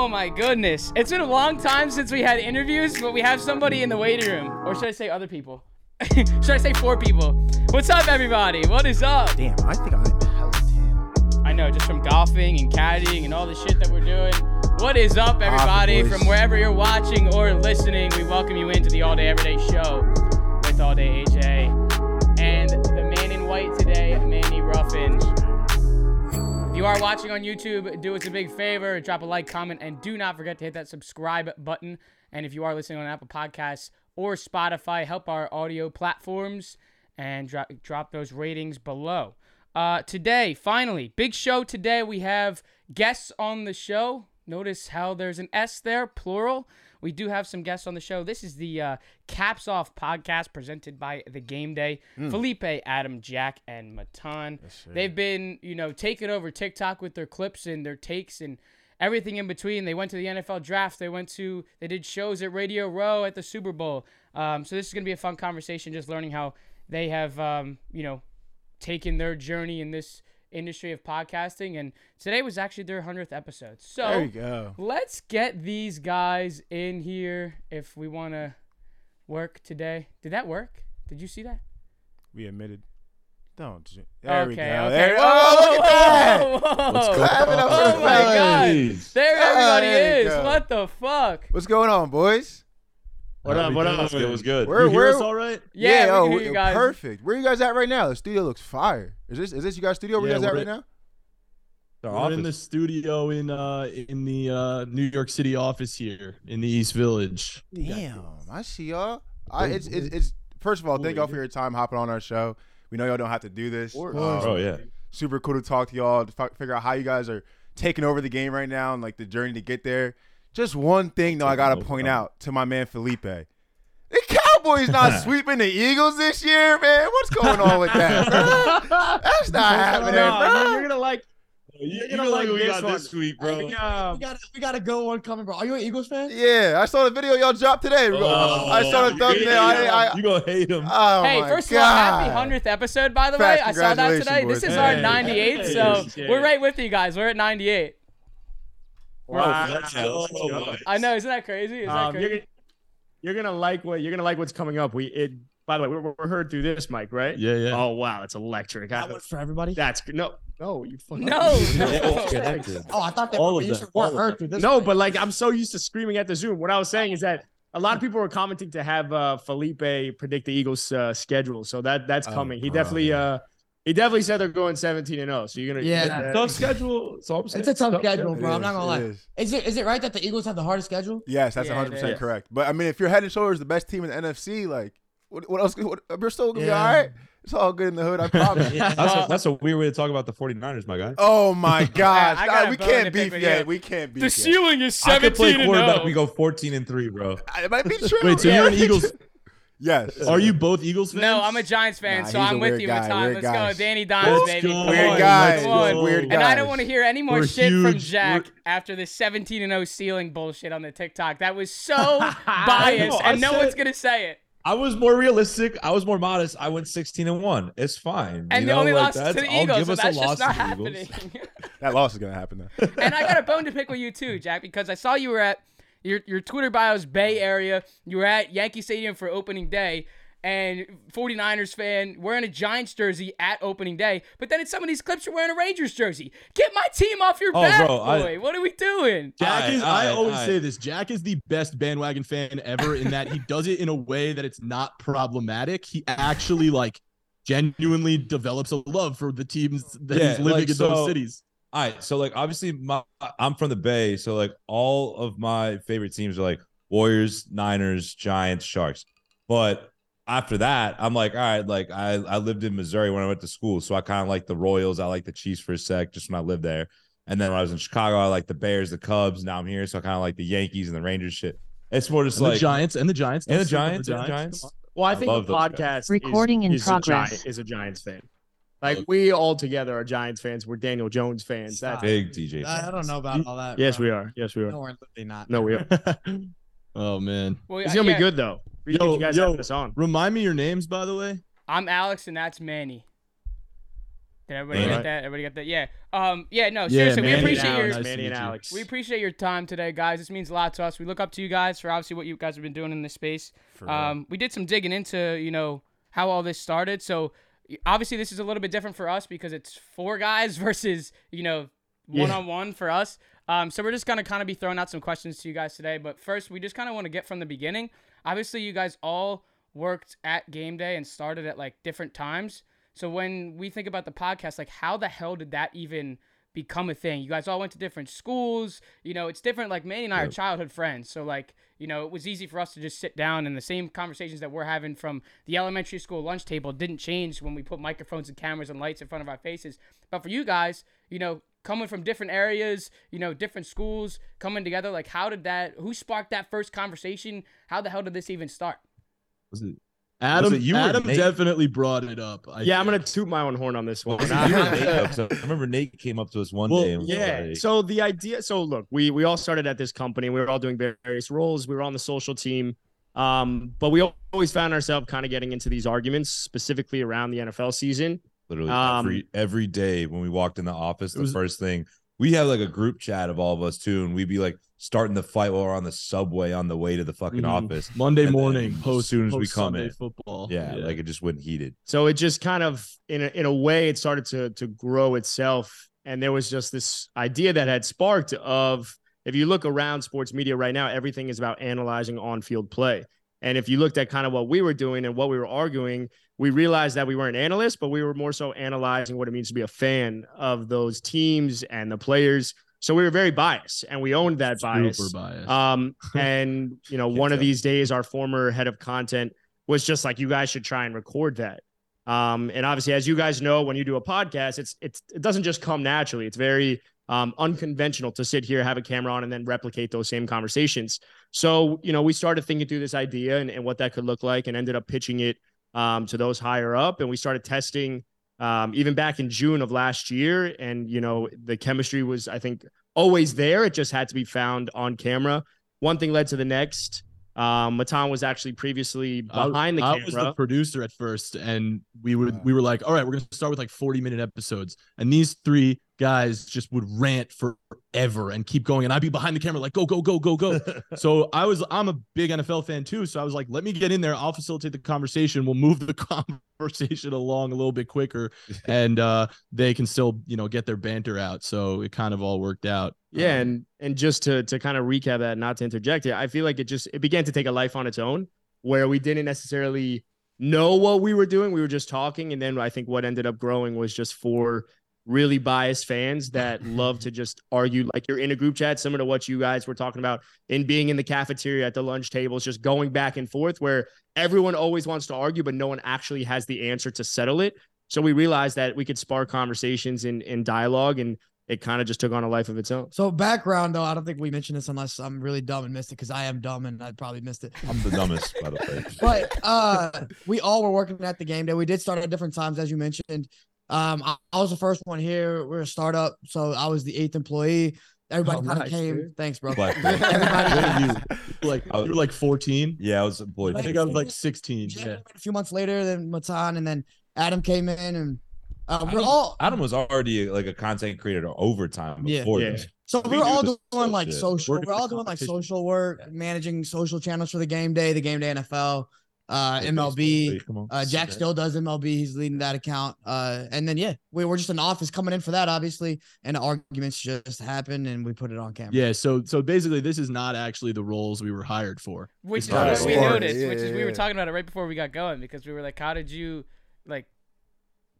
Oh my goodness. It's been a long time since we had interviews, but we have somebody in the waiting room. Or should I say other people? should I say four people? What's up, everybody? What is up? Damn, I think I'm hella tan. I know, just from golfing and caddying and all the shit that we're doing. What is up, everybody? From wherever you're watching or listening, we welcome you into the All Day Everyday Show with All Day are watching on YouTube, do us a big favor, drop a like, comment, and do not forget to hit that subscribe button. And if you are listening on Apple Podcasts or Spotify, help our audio platforms and drop drop those ratings below. Uh, today, finally, big show today. We have guests on the show. Notice how there's an S there, plural. We do have some guests on the show. This is the uh, Caps Off podcast presented by The Game Day. Felipe, Adam, Jack, and Matan. They've been, you know, taking over TikTok with their clips and their takes and everything in between. They went to the NFL draft. They went to, they did shows at Radio Row at the Super Bowl. Um, so this is going to be a fun conversation, just learning how they have, um, you know, taken their journey in this industry of podcasting. And today was actually their 100th episode. So There you go. let's get these guys in here if we want to work today. Did that work? Did you see that? We admitted. Don't. There we okay, go. okay. There, Whoa, oh, look at that. whoa, whoa. What's going Clap up Oh my god. There ah, everybody There you is. go. What the fuck? What's going on, boys? What up? What up? It was good. Where, You hear us all right? Yeah, we oh, can you guys. perfect. Where you guys at right now? The studio looks fire. Is this is this you guys' studio? Where Yeah, you guys at right at- now? Our We're in the studio in uh in the uh New York City office here in the East Village. Damn, I see y'all. I, it's, it's it's first of all, thank y'all for your time hopping on our show. We know y'all don't have to do this. Of Um. Oh yeah. super cool to talk to y'all to fi- figure out how you guys are taking over the game right now and like the journey to get there. Just one thing though, I gotta point out to my man Felipe. The Cowboys not sweeping the Eagles this year, man. What's going on with that? bro? That's not happening, No, bro. you're gonna like. You, You're gonna like we this got one. this week, bro. We, uh, We got we got a good one coming, bro. Are you an Eagles fan? Yeah, I saw the video y'all dropped today. Oh, I saw the you thumbnail. hate him. I, I, you gonna hate him. oh hey, my first of all, happy 100th episode, by the Facts, way. I saw that today. congratulations, This is boys. our Hey, 98, hey, so hey. we're right with you guys. We're at 98. Wow. Let's go. I know, isn't that crazy? Is that Um, crazy? you're, gonna, you're gonna like what you're gonna like what's coming up. We it. By the way, we're, we're heard through this mic, right? Yeah, yeah. Oh wow, it's electric. That one for everybody. That's good. No, no, you fucking No, no. Oh, I thought they All were of them, all heard through this. No, mic. but like I'm so used to screaming at the Zoom. What I was saying is that a lot of people were commenting to have uh, Felipe predict the Eagles' uh, schedule, so that that's Oh, coming. He bro, definitely yeah. uh he definitely said they're going 17 and 0. So you're gonna Yeah. Tough schedule. That's all I'm saying. it's a tough schedule, It bro. I'm not gonna lie. is. Is it is it right that the Eagles have the hardest schedule? Yes, that's 100 it percent correct. But I mean, if you're head and shoulders the best team in the NFC, like, what, what else? What, you're still gonna be all right. It's all good in the hood, I promise. Yeah. That's a, that's a weird way to talk about the 49ers, my guy. Oh my gosh, I got we can't pick beef with yet. We can't beef The yet. ceiling is I could 17 play and oh. quarterback. 0. We go 14 and three, bro. It might be true. Wait, so Yeah, you're an it might be Eagles? True. Yes. Are you both Eagles fans? No, I'm a Giants fan, Nah, so he's a I'm with you, guy, Matan. Let's guys. go. Danny Dimes, Let's baby. go. Weird guys. come on. Weird And I don't want to hear any more We're shit from. Jack We're- after the 17 and 0 ceiling bullshit on the TikTok. That was so biased, and no said- one's gonna say it. I was more realistic. I was more modest. I went 16 and one. It's fine. And you they know, only like, lost to that's- the I'll Eagles, give so us a that's loss just not to happening. That loss is gonna happen though. and I got a bone to pick with you too, Jack, because I saw you were at your your Twitter bio is Bay Area. You were at Yankee Stadium for opening day. And 49ers fan wearing a Giants jersey at opening day, but then in some of these clips you're wearing a Rangers jersey. Get my team off your Oh, back, bro, I- boy. what are we doing? Jack Aight, is. I aight, always aight. say this. Jack is the best bandwagon fan ever in that he does it in a way that it's not problematic. He actually like genuinely develops a love for the teams that Yeah, he's living like, in so- those cities. All right, so like obviously my I'm from the Bay, so like all of my favorite teams are like Warriors, Niners, Giants, Sharks. But after that, I'm like, all right, like I I lived in Missouri when I went to school, so I kind of like the Royals. I like the Chiefs for a sec, just when I lived there. And then when I was in Chicago, I like the Bears, the Cubs. Now I'm here, so I kind of like the Yankees and the Rangers shit. It's more just And like the Giants and the Giants and the Don't Giants, and the Giants. Well, I I think the love those podcast is- Recording in is, progress. A Giant, is a Giants fan. Like we all together are Giants fans. We're Daniel Jones fans. That's Big DJ. I, I don't know about all that. yes, bro. we are. Yes, we are. No, we're literally not. No, we are. oh man. Well, It's gonna yeah, be good though. Appreciate Yo, you guys yo. having us on. Remind me your names, by the way. I'm Alex, and that's Manny. Did everybody Manny. get that? Everybody get that? Yeah. Um. Yeah. No. Yeah, Seriously, we Manny appreciate and your Alex. Nice Manny and. Alex. we appreciate your time today, guys. This means a lot to us. We look up to you guys for obviously what you guys have been doing in this space. For real. Um, we did some digging into you know how all this started. So y- obviously this is a little bit different for us because it's four guys versus you know one on one for us. Um, so we're just gonna kind of be throwing out some questions to you guys today. But first, we just kind of want to get from the beginning. Obviously, you guys all worked at game day and started at like different times. So when we think about the podcast, like how the hell did that even become a thing? You guys all went to different schools. You know, it's different. Like Manny and I are childhood friends, so like you know, it was easy for us to just sit down and the same conversations that we're having from the elementary school lunch table didn't change when we put microphones and cameras and lights in front of our faces. But for you guys, you know, coming from different areas, you know, different schools coming together, like how did that? Who sparked that first conversation? How the hell did this even start? Was it? Adam, you or Adam definitely brought it up. I Yeah, I'm gonna toot my own horn on this one. Was it Nate, though? 'Cause I remember Nate came up to us one Well, day. And yeah. like, So the idea, so look, we we all started at this company. We were all doing various roles. We were on the social team, um, but we always found ourselves kind of getting into these arguments, specifically around the NFL season. literally Um, every every day when we walked in the office, the was- first thing we have like a group chat of all of us too, and we'd be like starting the fight while we're on the subway on the way to the fucking Mhm. office. Monday And then morning, as post soon as we come Sunday in. football. Yeah, like it just went heated. So it just kind of, in a, in a way, it started to to grow itself, and there was just this idea that had sparked of if you look around sports media right now, everything is about analyzing on field play. And if you looked at kind of what we were doing and what we were arguing, we realized that we weren't analysts, but we were more so analyzing what it means to be a fan of those teams and the players. So we were very biased, and we owned that bias. super biased. Um, and you know, one of these days, our former head of content was just like, "You guys should try and record that." Um, and obviously, as you guys know, when you do a podcast, it's it's it doesn't just come naturally. It's very um, unconventional to sit here, have a camera on, and then replicate those same conversations. So you know, we started thinking through this idea and, and what that could look like, and ended up pitching it um, to those higher up, and we started testing. Um, even back in June of last year, and you know the chemistry was, I think, always there. It just had to be found on camera. One thing led to the next. Um, Matan was actually previously I- behind the I was the producer at first, and we would we were like, all right, we're gonna start with like 40 minute episodes, and these three guys just would rant forever and keep going, and I'd be behind the camera like, go go go go go. so I was I'm a big NFL fan too, so I was like, let me get in there, I'll facilitate the conversation, we'll move the conversation along a little bit quicker, and uh, they can still you know get their banter out. So it kind of all worked out. Yeah, Um, and and just to to kind of recap that, not to interject it, I feel like it just it began to take a life on its own, where we didn't necessarily know what we were doing. We were just talking, and then I think what ended up growing was just for really biased fans that love to just argue like you're in a group chat similar to what you guys were talking about in being in the cafeteria at the lunch tables just going back and forth where everyone always wants to argue but no one actually has the answer to settle it so we realized that we could spark conversations in in dialogue and it kind of just took on a life of its own So background though, I don't think we mentioned this unless I'm really dumb and missed it because I am dumb and I probably missed it. I'm the dumbest, by the way. But uh, we all were working at the game day. We did start at different times, as you mentioned. Um, I, I was the first one here. We're a startup, so I was the eighth employee. Everybody Oh, kind of nice, came. dude. Thanks, bro. Black What Everybody. you like? I You were like 14. Yeah, I was a employed. I think I was like 16. Yeah. A few months later, then Matan, and then Adam came in, and uh, we're Adam- all Adam was already like a content creator overtime Yeah. before Yeah. this. So We we were all this doing like bullshit. social. Working We're all doing like social work, managing social channels for the game day, the game day NFL, uh, MLB. Uh, Jack still does MLB. He's leading that account. Uh, and then yeah, we were just an office coming in for that, obviously, and arguments just happened, and we put it on camera. Yeah. So so basically, this is not actually the roles we were hired for. Which is what we noticed, Yeah, which is we yeah. were talking about it right before we got going because we were like, how did you like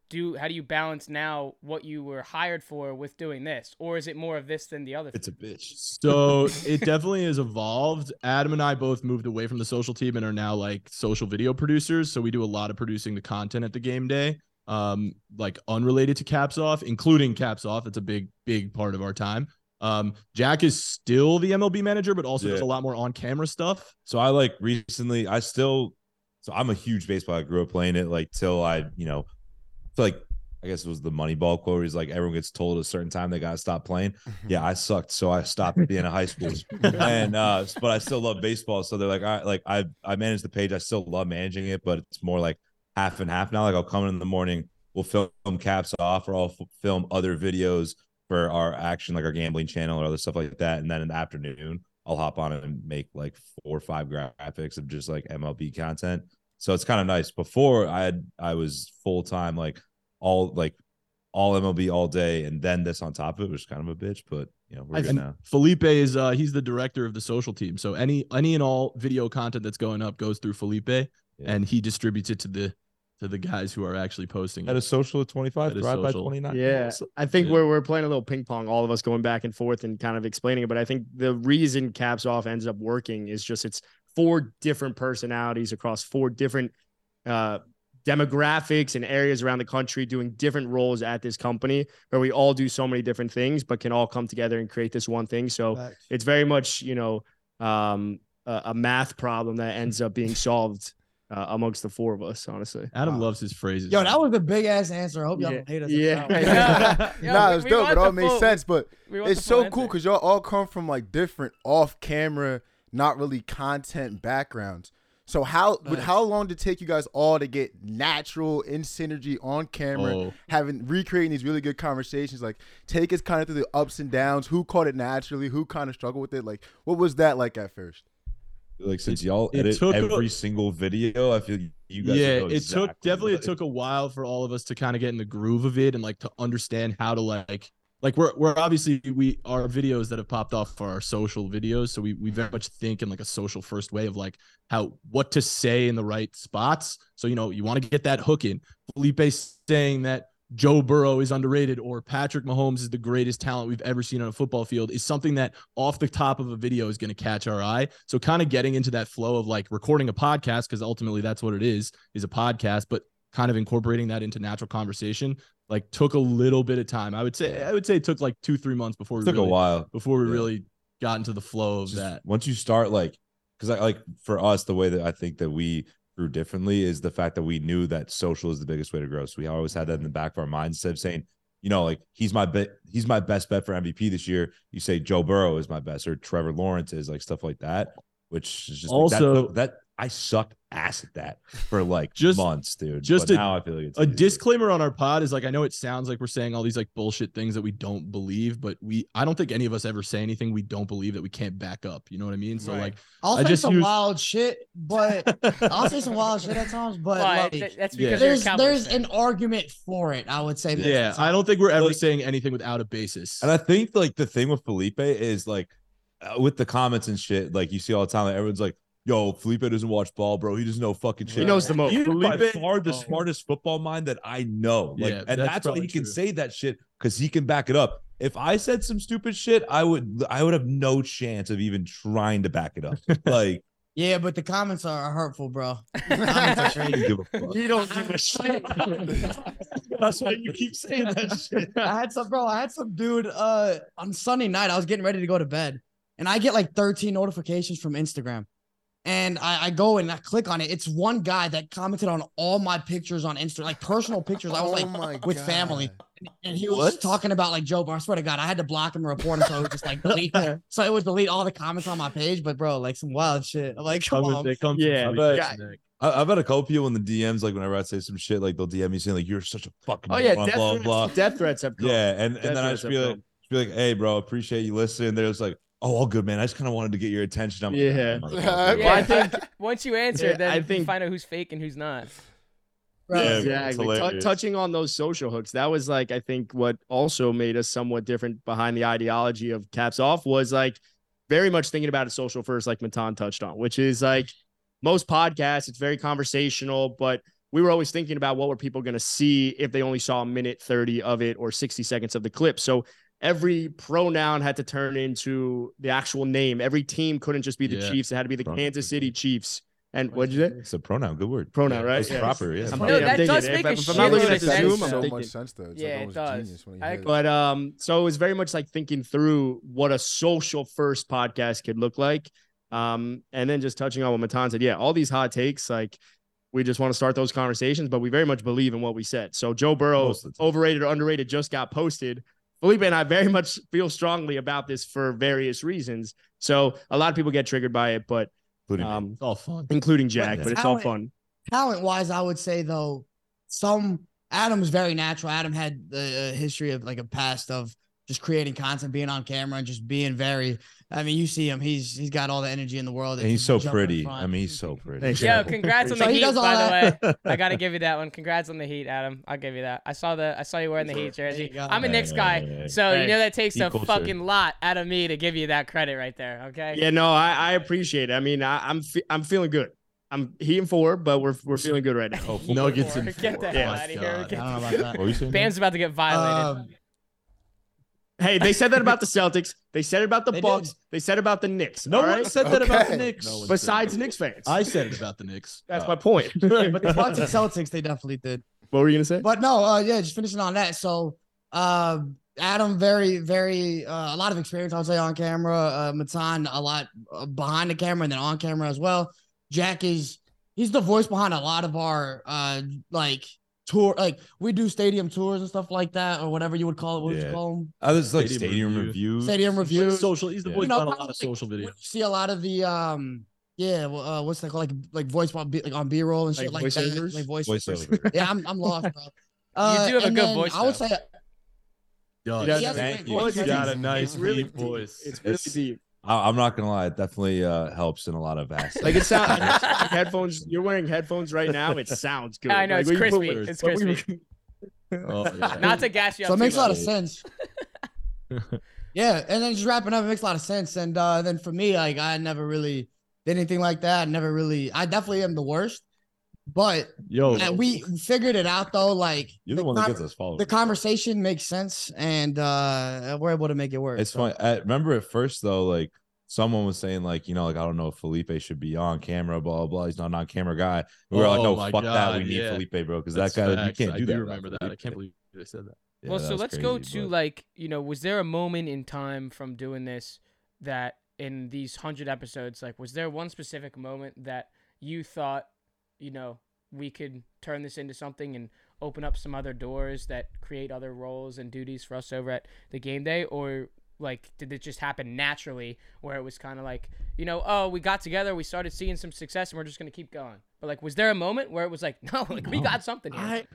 do how do you balance now what you were hired for with doing this? Or is it more of this than the other? It's a bitch. So it definitely has evolved. Adam and I both moved away from the social team and are now like social video producers. So we do a lot of producing the content at the game day, um, like unrelated to Caps Off, including Caps Off. It's a big, big part of our time. Um, Jack is still the MLB manager, but also does a lot more on camera stuff. So I like recently, I still, so I'm a huge baseball. I grew up playing it like till I, you know, feel like I guess it was the Moneyball quote. He's like, everyone gets told at a certain time they gotta stop playing. Yeah, I sucked, so I stopped at the end of high school. and uh, but I still love baseball. So they're like, all right, like I I manage the page. I still love managing it, but it's more like half and half now. Like I'll come in in the morning, we'll film caps off or I'll f- film other videos for our action, like our gambling channel or other stuff like that. And then in the afternoon, I'll hop on and make like four or five graphics of just like MLB content. So it's kind of nice. Before I had I was full time like all like all MLB all day, and then this on top of it was kind of a bitch. But you know we're I- good and. Felipe is uh he's the director of the social team. So any any and all video content that's going up goes through Felipe and he distributes it to the to the guys who are actually posting At a social at twenty five, At a thrive by twenty nine. Yeah, I think Yeah. we're we're playing a little ping pong, all of us going back and forth and kind of explaining it. But I think the reason caps off ends up working is just it's four different personalities across four different uh, demographics and areas around the country doing different roles at this company where we all do so many different things, but can all come together and create this one thing. So Facts. it's very much you know um, a, a math problem that ends up being solved uh, amongst the four of us. Honestly. Adam Wow. loves his phrases. Yo, that was a big ass answer. I hope y'all Yeah. don't hate us. Yeah. Yeah. Yo, nah, we- it's we dope. want It all the makes full- sense, but it's so cool because y'all all come from like different off camera, not really content backgrounds. So how would Facts. how long did it take you guys all to get natural in synergy on camera, Oh. having recreating these really good conversations? Like take us kind of through the ups and downs. Who caught it naturally? Who kind of struggled with it? Like what was that like at first? Like since It- y'all it edit took a- every single video, I feel you guys. yeah, know it exactly took definitely it took a while for all of us to kind of get in the groove of it and like to understand how to like like we're we're obviously we our videos that have popped off are our social videos. So we we very much think in like a social first way of like how what to say in the right spots. So you know you want to get that hook in. Felipe saying that Joe Burrow is underrated or Patrick Mahomes is the greatest talent we've ever seen on a football field is something that off the top of a video is going to catch our eye. So kind of getting into that flow of like recording a podcast because ultimately that's what it is is a podcast, but kind of incorporating that into natural conversation like took a little bit of time. I would say I would say it took like 2-3 months before It we took really, a while. before we Yeah. really got into the flow of Just that. once you start like because I like for us the way that I think that we grew differently is the fact that we knew that social is the biggest way to grow. So we always had that in the back of our minds instead of saying, you know, like he's my bet, he's my best bet for MVP this year. You say Joe Burrow is my best or Trevor Lawrence is like stuff like that, which is just like, that- Also- that, I sucked ass at that for like Just- months, dude. just But a- now I feel like it's a easier. disclaimer on our pod is like I know it sounds like we're saying all these like bullshit things that we don't believe, but we I don't think any of us ever say anything we don't believe that we can't back up. You know what I mean? So Right. like I'll I say just some use- wild shit, but I'll say some wild shit at times. But But like, th- that's Yeah. because there's you're a Cowboys there's fan. an argument for it. I would say. most of yeah, I don't think we're ever Like- saying anything without a basis. And I think like the thing with Felipe is like uh, with the comments and shit, like you see all the time, like, everyone's like, "Yo, Felipe doesn't watch ball, bro. He doesn't know fucking shit." He knows the most. He's by far the Oh. shy football mind that I know. Like, Yeah, and that's that's, why he probably can say that shit because he can back it up. If I said some stupid shit, I would I would have no chance of even trying to back it up. Like, Yeah, but the comments are hurtful, bro. Comments are I don't give a fuck. You don't give a shit. That's why you keep saying that shit. I had some bro. I had some dude uh on Sunday night. I was getting ready to go to bed, and I get like 13 notifications from Instagram. And I, I go and I click on it. It's one guy that commented on all my pictures on Instagram, like personal pictures. I was like, Oh my with family. God. and he was What? talking about like Joe. But I swear to God, I had to block him and report him, so it was just like delete. so it would delete all the comments on my page. But bro, like some wild shit. I'm like, come Come on. come Yeah, but- Nick. I, I've had a couple people in the DMs, like whenever I say some shit, like they'll DM me saying, like, you're such a fucking Oh yeah, blah, death, blah, threats, blah. death threats have come. Yeah, and, Death and then I just be like, be like, hey, bro, appreciate you listening. They're just like, oh, all good, man. I just kind of wanted to get your attention. I'm Yeah. "Oh, Yeah, motherfucker." Yeah, I think- once you answer, Yeah, then I you think- find out who's fake and who's not. Bro, Yeah, exactly. it's Tou- hilarious. touching on those social hooks, that was like I think what also made us somewhat different behind the ideology of caps off was like very much thinking about it social first, like Matan touched on, which is like most podcasts, it's very conversational, but we were always thinking about what were people going to see if they only saw a minute 30 of it or 60 seconds of the clip. So every pronoun had to turn into the actual name. Every team couldn't just be the Yeah. Chiefs. It had to be the Pronoun. Kansas City Chiefs. And what'd you say? It's a pronoun. Good word. Pronoun, right? It's Yeah. proper. Yeah. I'm- No, I'm that digging does make If a I- if I'm not looking at of the sense, Zoom. I'm so thinking, much sense though. It's Yeah, like it does. when you I- But um, so it was very much like thinking through what a social first podcast could look like. Um, and then just touching on what Matan said, yeah, all these hot takes, like we just want to start those conversations, but we very much believe in what we said. So Joe Burrow, Most of the time. overrated or underrated, just got posted. Felipe and I very much feel strongly about this for various reasons. So a lot of people get triggered by it, but Including um, It's all fun. including Jack, But but it's all talent- fun. talent wise, I would say though, some Adam was very natural. Adam had the uh, history of like a past of just creating content, being on camera, and just being very. I mean, you see him; he's he's got all the energy in the world. And he's just so jumping in pretty. I mean, he's so pretty. Thanks, Yo, congrats on the So he Heat, does by that. the way. I gotta give you that one. Congrats on the Heat, Adam. I'll give you that. I saw the I saw you wearing the Heat jersey. I'm a Hey, Knicks hey, guy, hey, hey. so you know that takes a equal to- fucking lot out of me to give you that credit right there. Okay. Yeah, no, I, I appreciate it. I mean, I, I'm fe- I'm feeling good. I'm he and four, but we're we're feeling good right now. Oh, Nuggets and Get the four. hell My out of here. God. I don't know about that. What were you saying? Band's about to get violated. Um, Hey, they said that about the Celtics. They said it about the They Bucks. did. They said it about the Knicks. No all one right? said that about the Okay. Knicks. No Besides Knicks fans. I said it about the Knicks. That's Oh. my point. but the Bucks and Celtics, they definitely did. what were you gonna say? But no, uh, yeah, just finishing on that. So, uh, Adam, very, very, uh, a lot of experience, I would say, on camera. Uh, Matan, a lot uh, behind the camera and then on camera as well. Jack is, he's the voice behind a lot of our, uh, like, tour, like, we do stadium tours and stuff like that, or whatever you would call it. What would Yeah. you call them? I was like Stadium stadium review. reviews. Stadium Like reviews. social. He's the Yeah. voice You know, on a lot probably of social when videos. you see a lot of the, um, yeah, well, uh, what's that called? Like, like voice on B, like on B roll and shit Like like, that. voiceovers? Like voice. Voiceover. Yeah, I'm, I'm lost, bro. Uh, do have a good voice, I would though. say Yo, Yeah, he has a thank great you. voice. He's got a nice It's really deep deep. voice. It's really It's- deep. I, I'm not gonna lie, it definitely uh, helps in a lot of aspects. Like it sounds headphones. You're wearing headphones right now. It sounds good. I know, Like, it's we can put- crispy. It's but we- crispy. Oh, yeah. Not to gas you up. So it too makes a lot of sense. yeah, and then just wrapping up, it makes a lot of sense. And uh, then for me, like I never really did anything like that. I never really. I definitely am the worst. But Yo, uh, we figured it out though. Like You're the one con- that gets us followers. the conversation makes sense, and uh, we're able to make it work. It's so. funny. I remember at first though, like someone was saying, like, you know, like I don't know if Felipe should be on camera, blah blah. blah. He's not an on camera guy. We were like, Oh no, my fuck that. We need yeah. Felipe, bro, because that that's guy you can't I do that. without remember that. I can't believe they said that. Yeah, well, that so let's go to but- like, you know, was there a moment in time from doing this that in these 100 episodes, like, was there one specific moment that you thought, you know, we could turn this into something and open up some other doors that create other roles and duties for us over at the game day? Or, like, did it just happen naturally where it was kind of like, you know, oh, we got together, we started seeing some success, and we're just going to keep going? But, like, was there a moment where it was like, no, like, we got something here? I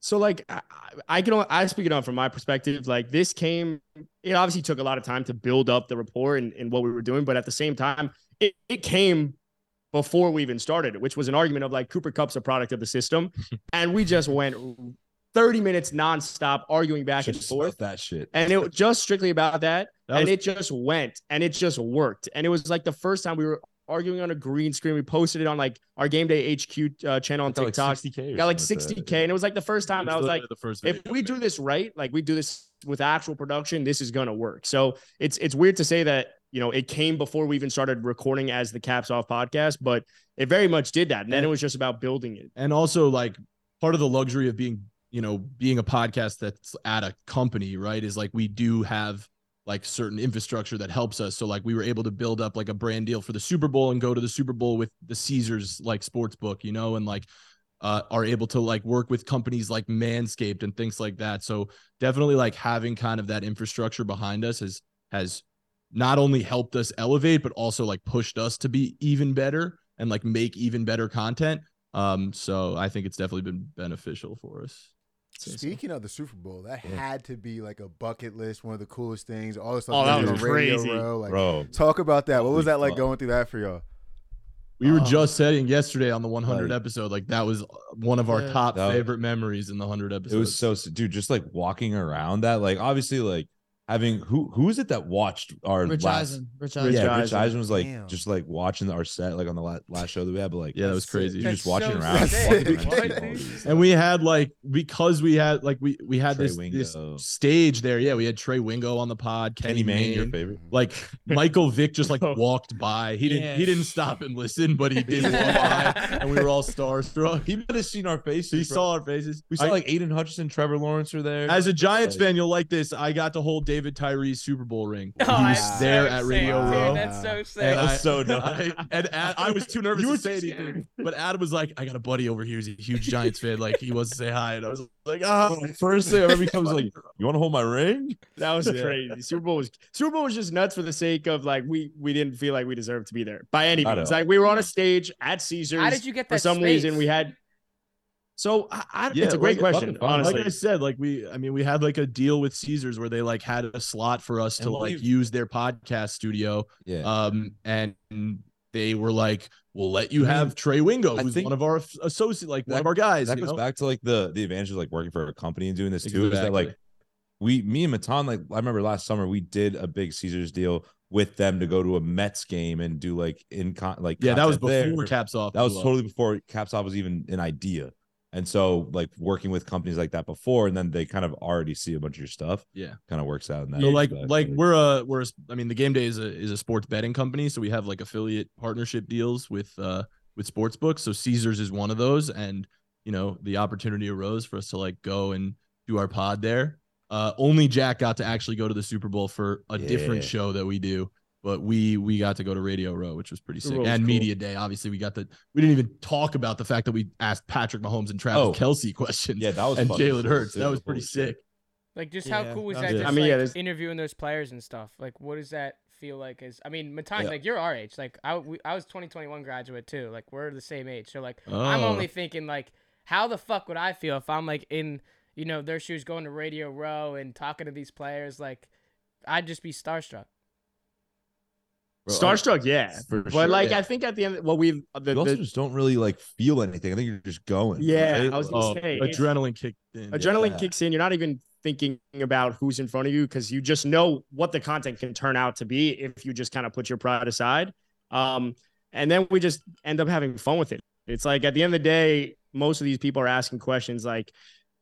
so like I, I can only, I speak it on from my perspective. Like this came, it obviously took a lot of time to build up the rapport and, and what we were doing, but at the same time, it, it came before we even started, which was an argument of like Cooper Kupp's a product of the system, and we just went 30 minutes nonstop arguing back and forth. that shit. And it was just strictly about that. That and was- it just went and it just worked. And it was like the first time we were arguing on a green screen. We posted it on like our game day HQ uh, channel on Got like TikTok. 60K got like 60K. that. And it was like the first time I was like, if we do this right, like we do this with actual production, this is gonna work. So it's it's weird to say that you know it came before we even started recording as the Caps Off podcast, but it very much did that. And then it was just about building it. and also like part of the luxury of being you know being a podcast that's at a company right is like we do have like certain infrastructure that helps us so like we were able to build up like a brand deal for the super bowl and go to the super bowl with the caesars like sports book you know and like uh, are able to like work with companies like manscaped and things like that so definitely like having kind of that infrastructure behind us has has not only helped us elevate but also like pushed us to be even better and like make even better content um, so I think it's definitely been beneficial for us. Speaking of the Super Bowl, that Yeah. had to be like a bucket list, one of the coolest things. All this Oh, stuff that you was on Radio crazy. Row. Like, Bro, talk about that. What was that like going through that for y'all? We were Oh. just saying yesterday on the 100 Like- episode, like that was one of our Yeah. top That favorite memories in the 100 episodes. it was so dude, just like walking around that, like obviously, like having who who is it that watched our Rich last Eisen. Rich Rich Eisen. yeah, Rich Eisen. Eisen was like Damn. just like watching our set like on the last, last show that we had, but like yeah, that was crazy. you're just watching so around, sick. walking around, That's all sick. these- and we had like because we had like we we had Trey this this stage there. Yeah, we had Trey Wingo on the pod, Kenny Mayne, your favorite. Like Michael Vick just like walked by. He didn't he didn't stop and listen, but he did walk by, and we were all starstruck. He might have seen our faces. He bro. saw our faces. We saw I- like Aidan Hutchinson, Trevor Lawrence are there. As a Giants Like- fan, you'll like this. I got to hold David Tyree's Super Bowl ring. Oh, he was that's there so at Radio dude. Row. That's so sick. And That was I- so dumb. I, and Ad, I was too nervous You to were say too anything. But Adam was like, I got a buddy over here. He's a huge Giants fan. Like, he wants to say hi. And I was like, ah. First thing ever becomes like, you want to hold my ring? That was Yeah. crazy. Super Bowl was Super Bowl was just nuts for the sake of like we we didn't feel like we deserved to be there by any I means. Like we were on a stage at Caesars. How did you get that for some space? reason we had So I, I, Yeah, it's a great like, question, honestly. Like I said, like we, I mean, we had like a deal with Caesars where they like had a slot for us And to like we've- use their podcast studio. Yeah. Um, and they were like, "We'll let you have Trey Wingo, who's think one of our associate, like one of our guys." that you goes know? back to like the the advantage of like working for a company and doing this too. Is that like we me and Matan like I remember last summer we did a big Caesars deal with them to go to a Mets game and do like in con like yeah, that was before there. caps off. That was blew up. totally before caps off was even an idea. And so like working with companies like that before and then they kind of already see a bunch of your stuff. Yeah. Kind of works out in that. So like like we're a we're a, I mean the game day is a is a sports betting company, so we have like affiliate partnership deals with uh with sports books. So Caesars is one of those, and you know the opportunity arose for us to like go and do our pod there. Uh, only Jack got to actually go to the Super Bowl for a different show that we do, but we we got to go to Radio Row, which was pretty sick, was and cool. Media Day. Obviously, we got the we didn't even talk about the fact that we asked Patrick Mahomes and Travis Oh. Kelce questions. yeah, that was and fucking Jalen Hurts. That was pretty sick. Like, just Yeah, how cool was that that? was Just I mean, like yeah, there's- interviewing those players and stuff. Like, what does that feel like? Is I mean, Matan, Yeah. like you're our age. Like, I we, I was 2021 graduate too. Like, we're the same age. So like, I'm Oh. only thinking like, how the fuck would I feel if I'm like in you know their shoes, going to Radio Row and talking to these players? Like, I'd just be starstruck. Bro, Starstruck, yeah. For But sure, like yeah. I think at the end, well, we've the, You also the just don't really like feel anything. I think you're just going. Yeah, right? I was gonna Oh, say, adrenaline kicked in. adrenaline Yeah. kicks in. You're not even thinking about who's in front of you because you just know what the content can turn out to be if you just kind of put your pride aside. Um, and then we just end up having fun with it. It's like at the end of the day, most of these people are asking questions like,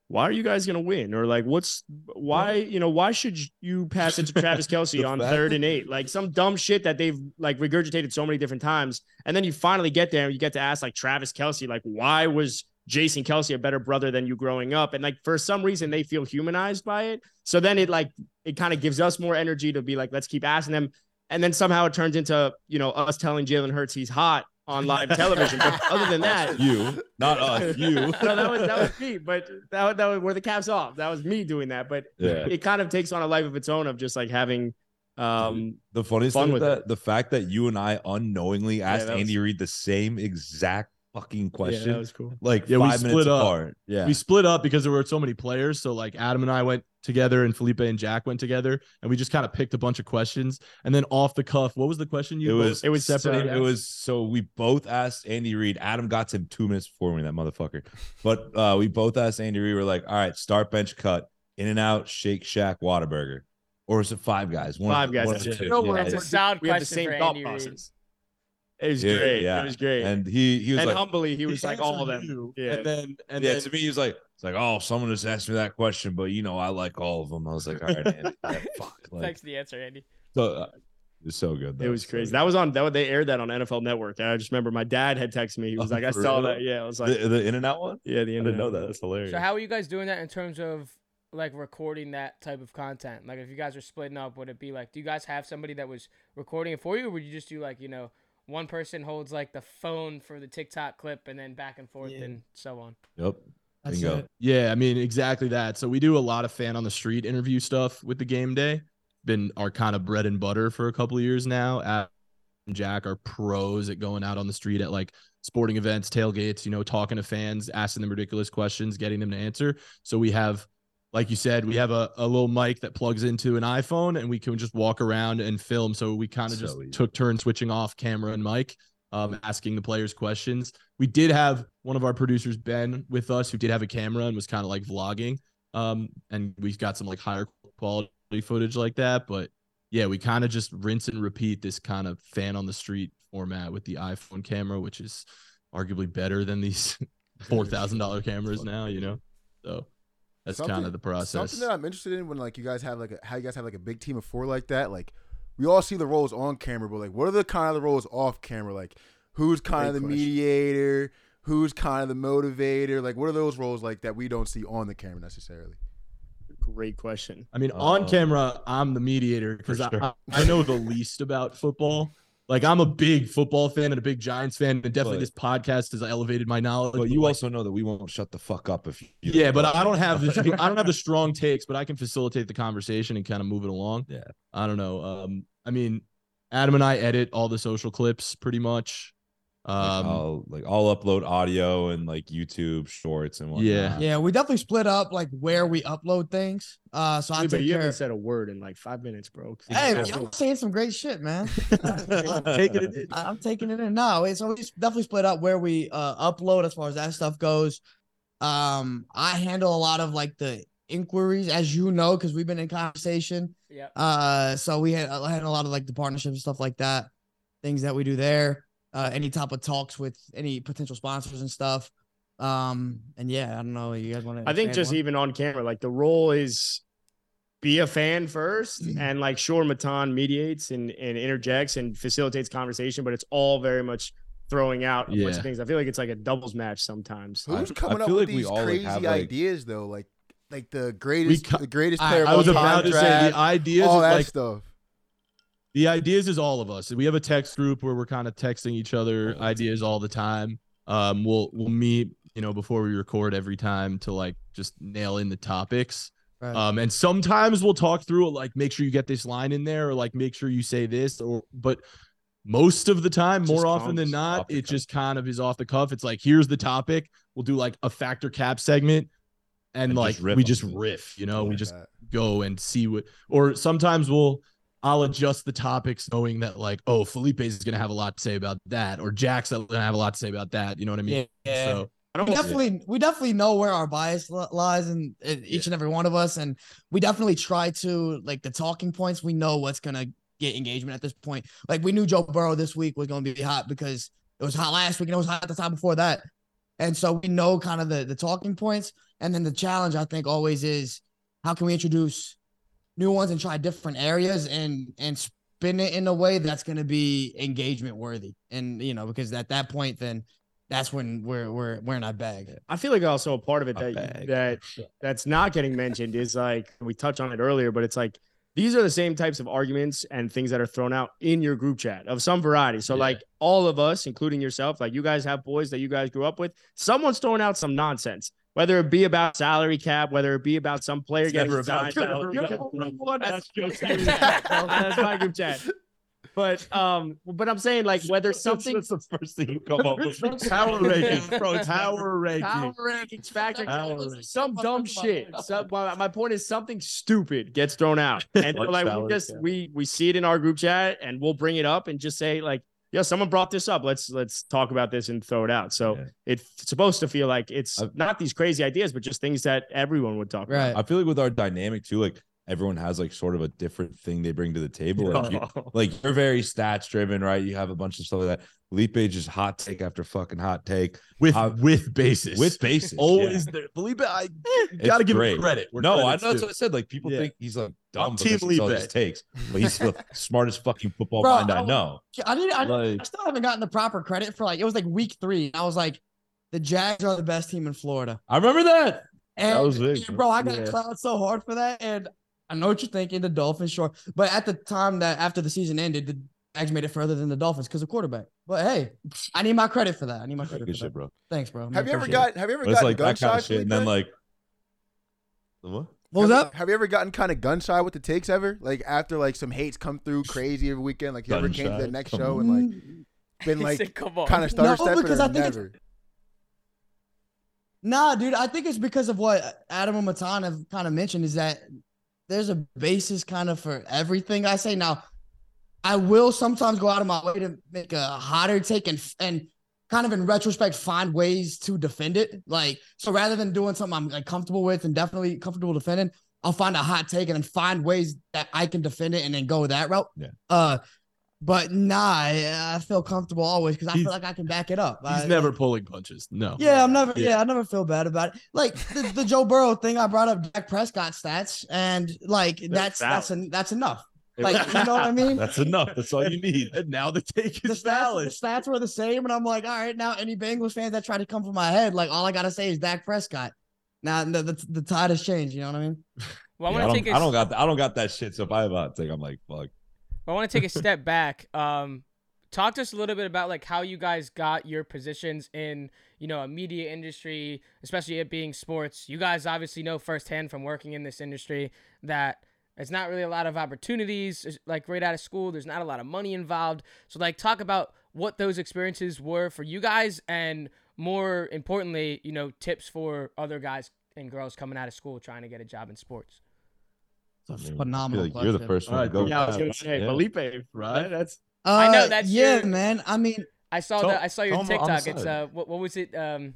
why are you guys gonna win? Or like, what's why, you know, why should you pass it to Travis Kelce on fact third and eight? Like some dumb shit that they've like regurgitated so many different times. And then you finally get there and you get to ask like Travis Kelce, like, why was Jason Kelce a better brother than you growing up? And like for some reason they feel humanized by it. So then it like it kind of gives us more energy to be like, let's keep asking them. And then somehow it turns into, you know, us telling Jalen Hurts he's hot on live television. But other than that, you, not us, you. no, that was that was me. But that that was where the caps off. That was me doing that. But Yeah. it kind of takes on a life of its own of just like having um The funniest Fun thing with that, the fact that you and I unknowingly asked that was- Andy Reid the same exact fucking question. yeah, question, that was cool. like Yeah, we split minutes up. apart. Yeah, we split up because there were so many players. So like Adam and I went together, and Felipe and Jack went together, and we just kind of picked a bunch of questions. And then off the cuff, what was the question you? it was it was separated. uh, it was so we both asked Andy Reid. Adam got to him two minutes before me, that motherfucker. But uh, we both asked Andy Reid. We're like, all right, start bench cut, in and out, Shake Shack, Whataburger, or is it Five Guys? One Five the- guys. one of the You two. know, Yeah, we're- That's a yeah. solid we have the same thought Andy Reid. process. It was Yeah, great. yeah. It was great. And he he was and like, humbly, he was The like all of them. you. Yeah. And then and yeah, then to me, he was like, it's like, oh, someone just asked me that question, but you know, I like all of them. I was like, all right, Andy, yeah, fuck. Like, Thanks for the answer, Andy. so, uh, it was so good. It was crazy. good. That was on that they aired that on NFL Network. I just remember my dad had texted me. He was Oh, like, I saw real? that. Yeah, I was like, the, the in and out one. yeah, the I end didn't know that. That's hilarious. So how are you guys doing that in terms of like recording that type of content? Like if you guys are splitting up, would it be like do you guys have somebody that was recording it for you or would you just do like, you know, one person holds like the phone for the TikTok clip and then back and forth Yeah. and so on? Yep. That's Bingo. it. Yeah, I mean exactly that. So we do a lot of fan on the street interview stuff with the game day. Been our kind of bread and butter for a couple of years now. Adam and Jack are pros at going out on the street at like sporting events, tailgates, you know, talking to fans, asking them ridiculous questions, getting them to answer. So we have, like you said, we have a, a little mic that plugs into an iPhone and we can just walk around and film. So we kind of So just easy. took turns switching off camera and mic, um, asking the players questions. We did have one of our producers, Ben, with us, who did have a camera and was kind of like vlogging. Um, and we've got some like higher quality footage like that. But yeah, we kind of just rinse and repeat this kind of fan on the street format with the iPhone camera, which is arguably better than these four thousand dollar cameras now, you know. So that's kind Something- of the process. Something that I'm interested in when like you guys have like a, how you guys have like a big team of four like that. Like we all see the roles on camera, but like what are the kind of the roles off camera? Like who's kind of the question. mediator? Who's kind of the motivator? Like what are those roles like that we don't see on the camera necessarily? Great question. I mean, on Uh, camera, I'm the mediator because sure. I, I know the least about football. Like I'm a big football fan and a big Giants fan, and definitely But- this podcast has elevated my knowledge. But you like, also know that we won't shut the fuck up if you. yeah, but I don't have the I don't have the strong takes, but I can facilitate the conversation and kind of move it along. Yeah. I don't know. Um, I mean, Adam and I edit all the social clips pretty much. Like, Um, I'll like I'll upload audio and like YouTube shorts and whatnot. Yeah. Yeah, we definitely split up like where we upload things. Uh, so I Dude, but take you care. haven't said a word in like five minutes, bro. Hey, I'm saying some great shit, man. Taking it in. I- I'm taking it in. No, it's so we definitely split up where we uh upload as far as that stuff goes. Um, I handle a lot of like the inquiries, as you know, because we've been in conversation. Yeah. Uh, so we had I had a lot of like the partnerships and stuff like that, things that we do there. Uh, any type of talks with any potential sponsors and stuff. Um, and yeah, I don't know. You guys want to? I think just even on camera, like the role is be a fan first, Mm-hmm. and like sure, Matan mediates and, and interjects and facilitates conversation, but it's all very much throwing out a bunch of things. I feel like it's like a doubles match sometimes. Who's I coming up feel with like we these all, like, crazy have, like- ideas though? Like, like the greatest, co- the greatest player. of I was about time to say the ideas all is that like stuff. The ideas is all of us. We have a text group where we're kind of texting each other ideas all the time. Um, we'll we'll meet, you know, before we record every time to like just nail in the topics. Right. Um, and sometimes we'll talk through it, like make sure you get this line in there, or like make sure you say this, or but most of the time, more often than not, it cuff. just kind of is off the cuff. It's like here's the topic. We'll do like a factor cap segment, and, And like just we on just riff, you know, we just that. go and see what or sometimes we'll I'll adjust the topics knowing that like oh Felipe is gonna have a lot to say about that or Jack's gonna have a lot to say about that. You know what I mean? Yeah. So I we don't definitely we definitely know where our bias lies in, in each and every one of us and we definitely try to like the talking points we know what's gonna get engagement at this point like we knew joe burrow this week was gonna be hot because it was hot last week and it was hot the time before that and so we know kind of the the talking points and then the challenge i think always is how can we introduce new ones and try different areas and and spin it in a way that's going to be engagement worthy and you know because at that point then that's when we're we're we're in our bag I feel like also a part of it A that bag. that that's not getting mentioned is like we touched on it earlier, but it's like these are the same types of arguments and things that are thrown out in your group chat of some variety. So Yeah. like all of us, including yourself, like you guys have boys that you guys grew up with. Someone's throwing out some nonsense, whether it be about salary cap, whether it be about some player It's getting signed. salary You're cap. the that's just that's my group chat. But um, but I'm saying like whether something That's the first thing you come up with. Power rankings, bro. Power rankings. Power rankings, factor, Power rankings. some dumb shit. Some, my, my point is something stupid gets thrown out, and Like like we just cap. we we see it in our group chat, and we'll bring it up and just say like, yeah, someone brought this up. Let's let's talk about this and throw it out. So Yeah. it's supposed to feel like it's I've- not these crazy ideas, but just things that everyone would talk right I feel like with our dynamic too, like everyone has like sort of a different thing they bring to the table. Like, you, about. like you're very stats driven, right? You have a bunch of stuff like that. Felipe just hot take after fucking hot take with Uh, with basis. with basis. always yeah. there. Felipe, I you gotta give great. him credit. where No, I know that's what I said. Like people Yeah. think he's like I'm dumb Team because he all Lipe. his takes, but he's the smartest fucking football Bro, mind I I- know. I didn't I, Like I still haven't gotten the proper credit for like it was like week three I was like the Jags are the best team in Florida I remember that. and That was big, bro I got Yeah. clowned so hard for that and I know what you're thinking the Dolphins sure but at the time that after the season ended the Jags made it further than the Dolphins because of quarterback but hey I need my credit for that I need my credit Good for shit, that. bro. thanks bro Have you ever got? Have you ever But it's gotten like gun that kind shy? of shit, and then like what? what was have, up Have you ever gotten kind of gun shy with the takes ever? Like after like some hates come through crazy every weekend, like you ever Gun came to the next Come show on. and like mm. been like said, come on. kind of starter No, stepping because or I think it's- never? Nah, dude, I think it's because of what Adam and Matan have kind of mentioned is that there's a basis kind of for everything I say. Now, I will sometimes go out of my way to make a hotter take and and kind of in retrospect find ways to defend it. Like so, rather than doing something I'm like comfortable with and definitely comfortable defending, I'll find a hot take and then find ways that I can defend it and then go that route. Yeah. Uh, but nah, I, I feel comfortable always because I He's- feel like I can back it up. He's I- never pulling punches. No. yeah, I'm never. Yeah. Yeah. I never feel bad about it. Like the, the Joe Burrow thing, I brought up Dak Prescott stats, and like that's that's valid. en- that's enough. Like you know what I mean? That's enough. That's all you need. And now the take The is stats, the stats were the same, and I'm like, all right, now any Bengals fans that try to come for my head, like all I gotta say is Dak Prescott. Now the the, the tide has changed. You know what I mean? Well, I Yeah, I, want to don't, take a I don't got I don't got that shit. So if I have a hot take, I'm like, fuck. I want to take a step back. Um, talk to us a little bit about like how you guys got your positions in you know a media industry, especially it being sports. You guys obviously know firsthand from working in this industry that it's not really a lot of opportunities. It's, Like right out of school, there's not a lot of money involved. So like talk about what those experiences were for you guys, and more importantly, you know, tips for other guys and girls coming out of school trying to get a job in sports. It's a I mean, phenomenal like you're the first one to go. Yeah, I was gonna say Yeah. Felipe, Right. That's I know Uh, that's yeah, your- man. I mean, I saw Tell- the I saw your tell 'em on TikTok. It's uh, what, what was it? Um,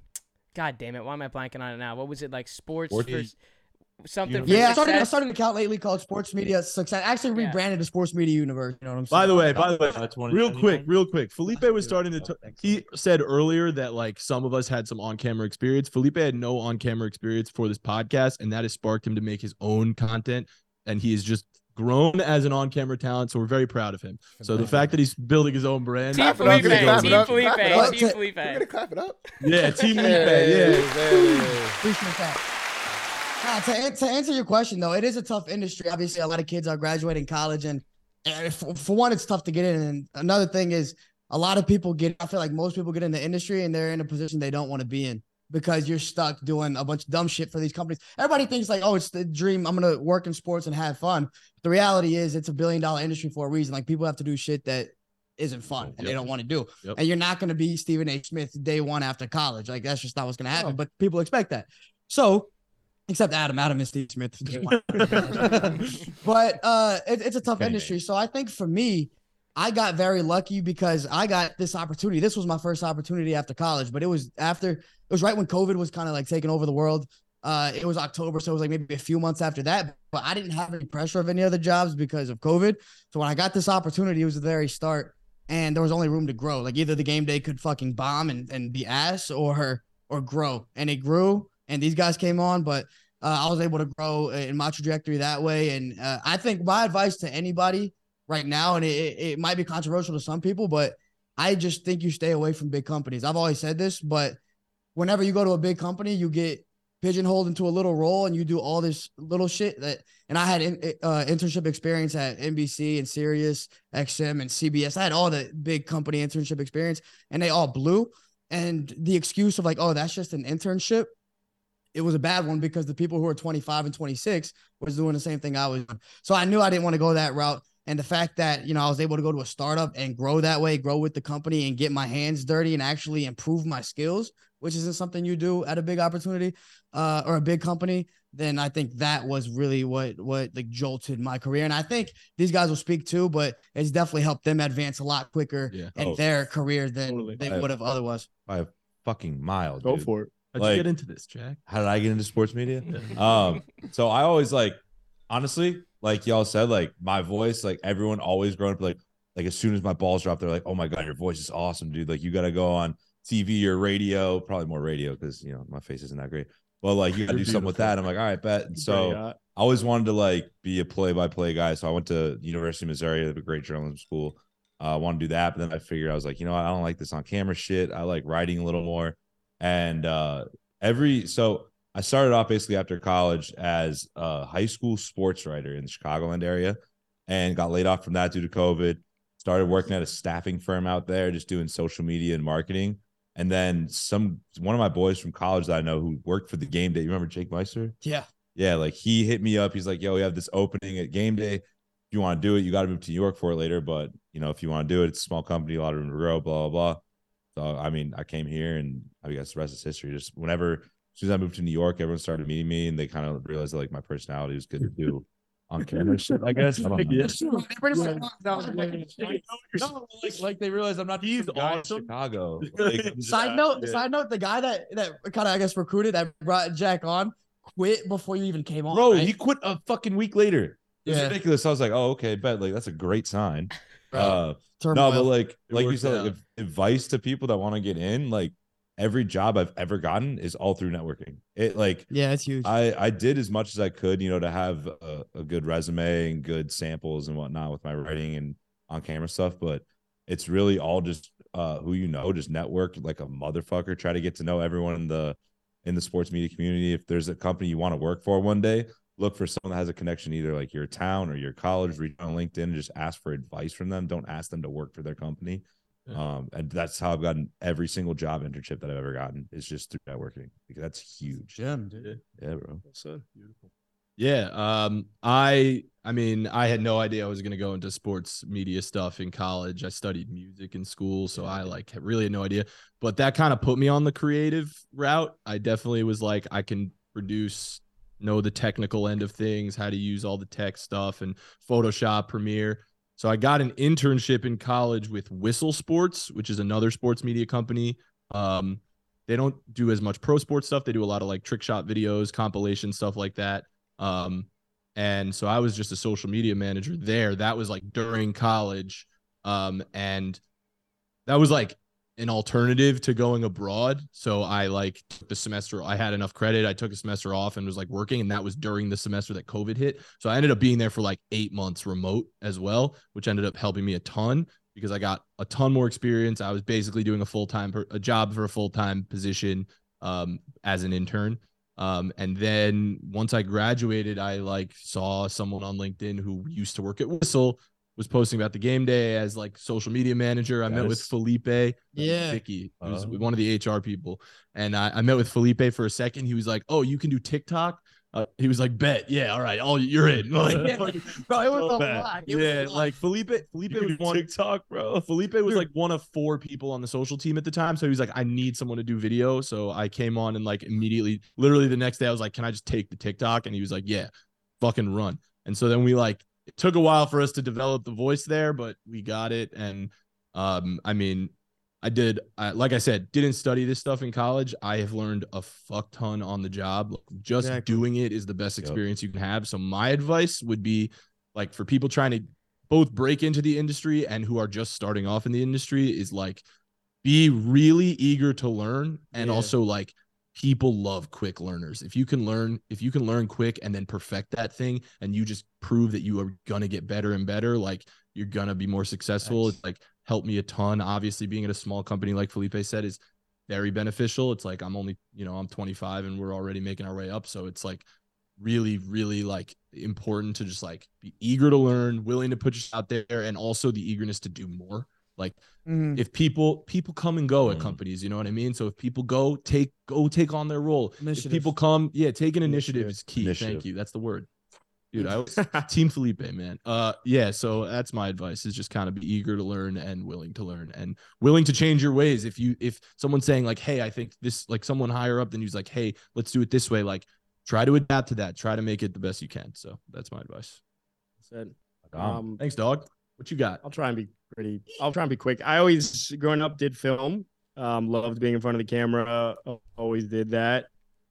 God damn it, why am I blanking on it now? What was it like? Sports Sporty- for something. Yeah, I started, I started an account lately called Sports Media Success. I actually Yeah. rebranded to Sports Media Universe. You know what I'm saying? By the way, by the way, real quick, real quick. Felipe was starting to. T- he said earlier that like some of us had some on-camera experience. Felipe had no on-camera experience for this podcast, and that has sparked him to make his own content. And he is just grown as an on-camera talent. So we're very proud of him. So the fact that he's building his own brand, Team Clap Felipe, we're gonna clap it Team up, Felipe, clap it up. Team We're Felipe. We're gonna clap it up. yeah, Team Felipe, Yeah, yeah. yeah. Appreciate that. Nah, to, to answer your question though, it is a tough industry. Obviously, a lot of kids are graduating college, and, and for, for one, it's tough to get in. And another thing is, a lot of people get. I feel like most people get in the industry, and they're in a position they don't want to be in because you're stuck doing a bunch of dumb shit for these companies. Everybody thinks like, oh, it's the dream. I'm gonna work in sports and have fun. The reality is, it's a billion dollar industry for a reason. Like people have to do shit that isn't fun and they don't want to do. Yep. And you're not going to be Stephen A. Smith day one after college. Like that's just not what's going to happen. No. But people expect that. So, except Adam, Adam is Steve Smith. but uh, it, it's a tough industry. So I think for me, I got very lucky because I got this opportunity. This was my first opportunity after college, but it was after it was right when COVID was kind of like taking over the world. Uh, it was October, so it was like maybe a few months after that. But I didn't have any pressure of any other jobs because of COVID. So when I got this opportunity, it was the very start, and there was only room to grow. Like either the game day could fucking bomb and, and be ass, or or grow, and it grew. And these guys came on, but uh, I was able to grow in my trajectory that way. And uh, I think my advice to anybody right now, and it, it might be controversial to some people, but I just think you stay away from big companies. I've always said this, but whenever you go to a big company, you get pigeonholed into a little role and you do all this little shit that and I had uh, internship experience at NBC and Sirius XM and CBS. I had all the big company internship experience and they all blew. And the excuse of like, oh, that's just an internship. It was a bad one because the people who are 25 and 26 was doing the same thing I was doing. So I knew I didn't want to go that route. And the fact that, you know, I was able to go to a startup and grow that way, grow with the company and get my hands dirty and actually improve my skills, which isn't something you do at a big opportunity uh, or a big company, then I think that was really what what like jolted my career. And I think these guys will speak too, but it's definitely helped them advance a lot quicker Yeah. in Oh. their career than Totally. they would have otherwise. by a fucking mile. go dude. for it. How'd Like- you get into this, Jack? How did I get into sports media? um, so I always like, honestly, like y'all said, like my voice, like everyone always growing up, like, like as soon as my balls drop, they're like, "Oh my god, your voice is awesome, dude! Like you got to go on TV or radio, probably more radio because you know my face isn't that great. But like you got to do something with that. I'm like, all right, bet. And so I always wanted to like be a play-by-play guy. So I went to University of Missouri, a great journalism school. Uh, I want to do that, but then I figured I was like, you know what? I don't like this on camera shit. I like writing a little more. And uh, every so I started off basically after college as a high school sports writer in the Chicagoland area, and got laid off from that due to COVID. Started working at a staffing firm out there, just doing social media and marketing. And then some one of my boys from college that I know who worked for the game day. You remember Jake Meister? Yeah. Yeah, like he hit me up. He's like, "Yo, we have this opening at game day. If you want to do it, you got to move to New York for it later. But you know, if you want to do it, it's a small company, a lot of room to grow. Blah blah blah." So I mean, I came here, and I guess the rest is history. Just whenever, as soon as I moved to New York, everyone started meeting me, and they kind of realized that like my personality was good to do on camera shit. I guess. I don't know. No, like, like they realize I'm not. He's Guy in awesome. Chicago. Like, Side note, side note, the guy that that kind of I guess recruited that brought Jack on quit before you even came on. bro, right? he quit a fucking week later. It was Yeah. ridiculous. I was like, oh, okay, bet. Like that's a great sign. Right. Uh, No, but like It like you said, like, advice to people that want to get in, like every job I've ever gotten is all through networking. It like yeah, it's huge. I I did as much as I could, you know, to have a, a good resume and good samples and whatnot with my writing and on camera stuff. But it's really all just uh who you know, just network like a motherfucker. Try to get to know everyone in the in the sports media community. If there's a company you want to work for one day, look for someone that has a connection, either like your town or your college. Reach on LinkedIn and just ask for advice from them. Don't ask them to work for their company. Yeah. Um, and that's how I've gotten every single job internship that I've ever gotten is just through networking. Because that's huge. Gem, dude. Yeah, bro. So, Beautiful. Yeah. Um, I I mean, I had no idea I was gonna go into sports media stuff in college. I studied music in school, so I like really had no idea. But that kind of put me on the creative route. I definitely was like, I can produce, know the technical end of things, how to use all the tech stuff and Photoshop, Premiere. So I got an internship in college with Whistle Sports, which is another sports media company. Um, they don't do as much pro sports stuff. They do a lot of like trick shot videos, compilation stuff like that. Um, and so I was just a social media manager there. That was like during college. Um, and that was like an alternative to going abroad. So I like took the semester, I had enough credit. I took a semester off and was like working. And that was during the semester that COVID hit. So I ended up being there for like eight months remote as well, which ended up helping me a ton because I got a ton more experience. I was basically doing a full time, a job for a full time position um, as an intern. Um, and then once I graduated, I like saw someone on LinkedIn who used to work at Whistle was posting about the game day as like social media manager. I met with Felipe, Yeah. Vicky, who's Oh. one of the HR people, and I, I met with Felipe for a second. He was like, "Oh, you can do TikTok." Uh, he was like, "Bet, yeah, all right, all you're in." Like, Yeah. Bro, it was So a bad. lot. It was yeah, a lot. like Felipe, Felipe was one TikTok, bro. Felipe was like one of four people on the social team at the time. So he was like, I need someone to do video. So I came on and like immediately, literally the next day, I was like, Can I just take the TikTok? And he was like, Yeah, fucking run. And so then we like it took a while for us to develop the voice there, but we got it. And um, I mean, I did, I, like I said, didn't study this stuff in college. I have learned a fuck ton on the job. Just Exactly. doing it is the best Yep. experience you can have. So my advice would be like for people trying to both break into the industry and who are just starting off in the industry is like be really eager to learn and Yeah. also like people love quick learners. If you can learn if you can learn quick and then perfect that thing and you just prove that you are gonna get better and better like you're gonna be more successful Nice. it's like helped me a ton. Obviously being at a small company like felipe said is very beneficial. It's like i'm only you know i'm 25 and we're already making our way up. So it's like really really like important to just like be eager to learn willing to put yourself out there and also the eagerness to do more like Mhm. if people people come and go at Mhm. companies you know what i mean so if people go take go take on their role if Initiative. people come yeah take an initiative Initiative. is key thank you that's the word dude i was team felipe man uh yeah so that's my advice is just kind of be eager to learn and willing to learn and willing to change your ways if you if someone's saying like hey i think this like someone higher up than you's like hey let's do it this way like try to adapt to that try to make it the best you can so that's my advice Said. Um, thanks dog what you got I'll try and be pretty. I'll try and be quick. I always, growing up, did film. Um, loved being in front of the camera. Always did that.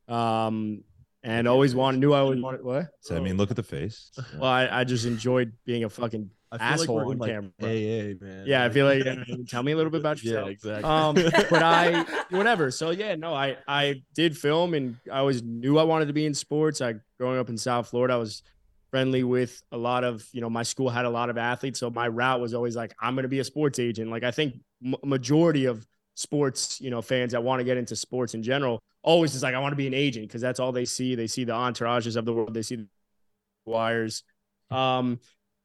Um, and always wanted. Knew I always wanted. What? so I mean, look at the face. Well, I, I just enjoyed being a fucking. I feel Asshole like we're on in like camera. AA, man. Yeah, I feel like. tell me a little bit about yourself. yeah, exactly. Um, but I whatever. So yeah, no, I I did film and I always knew I wanted to be in sports. I growing up in South Florida, I was friendly with a lot of you know my school had a lot of athletes, so my route was always like I'm going to be a sports agent. Like I think m- majority of sports you know fans that want to get into sports in general always is like I want to be an agent because that's all they see. They see the entourages of the world. They see the wires. Um,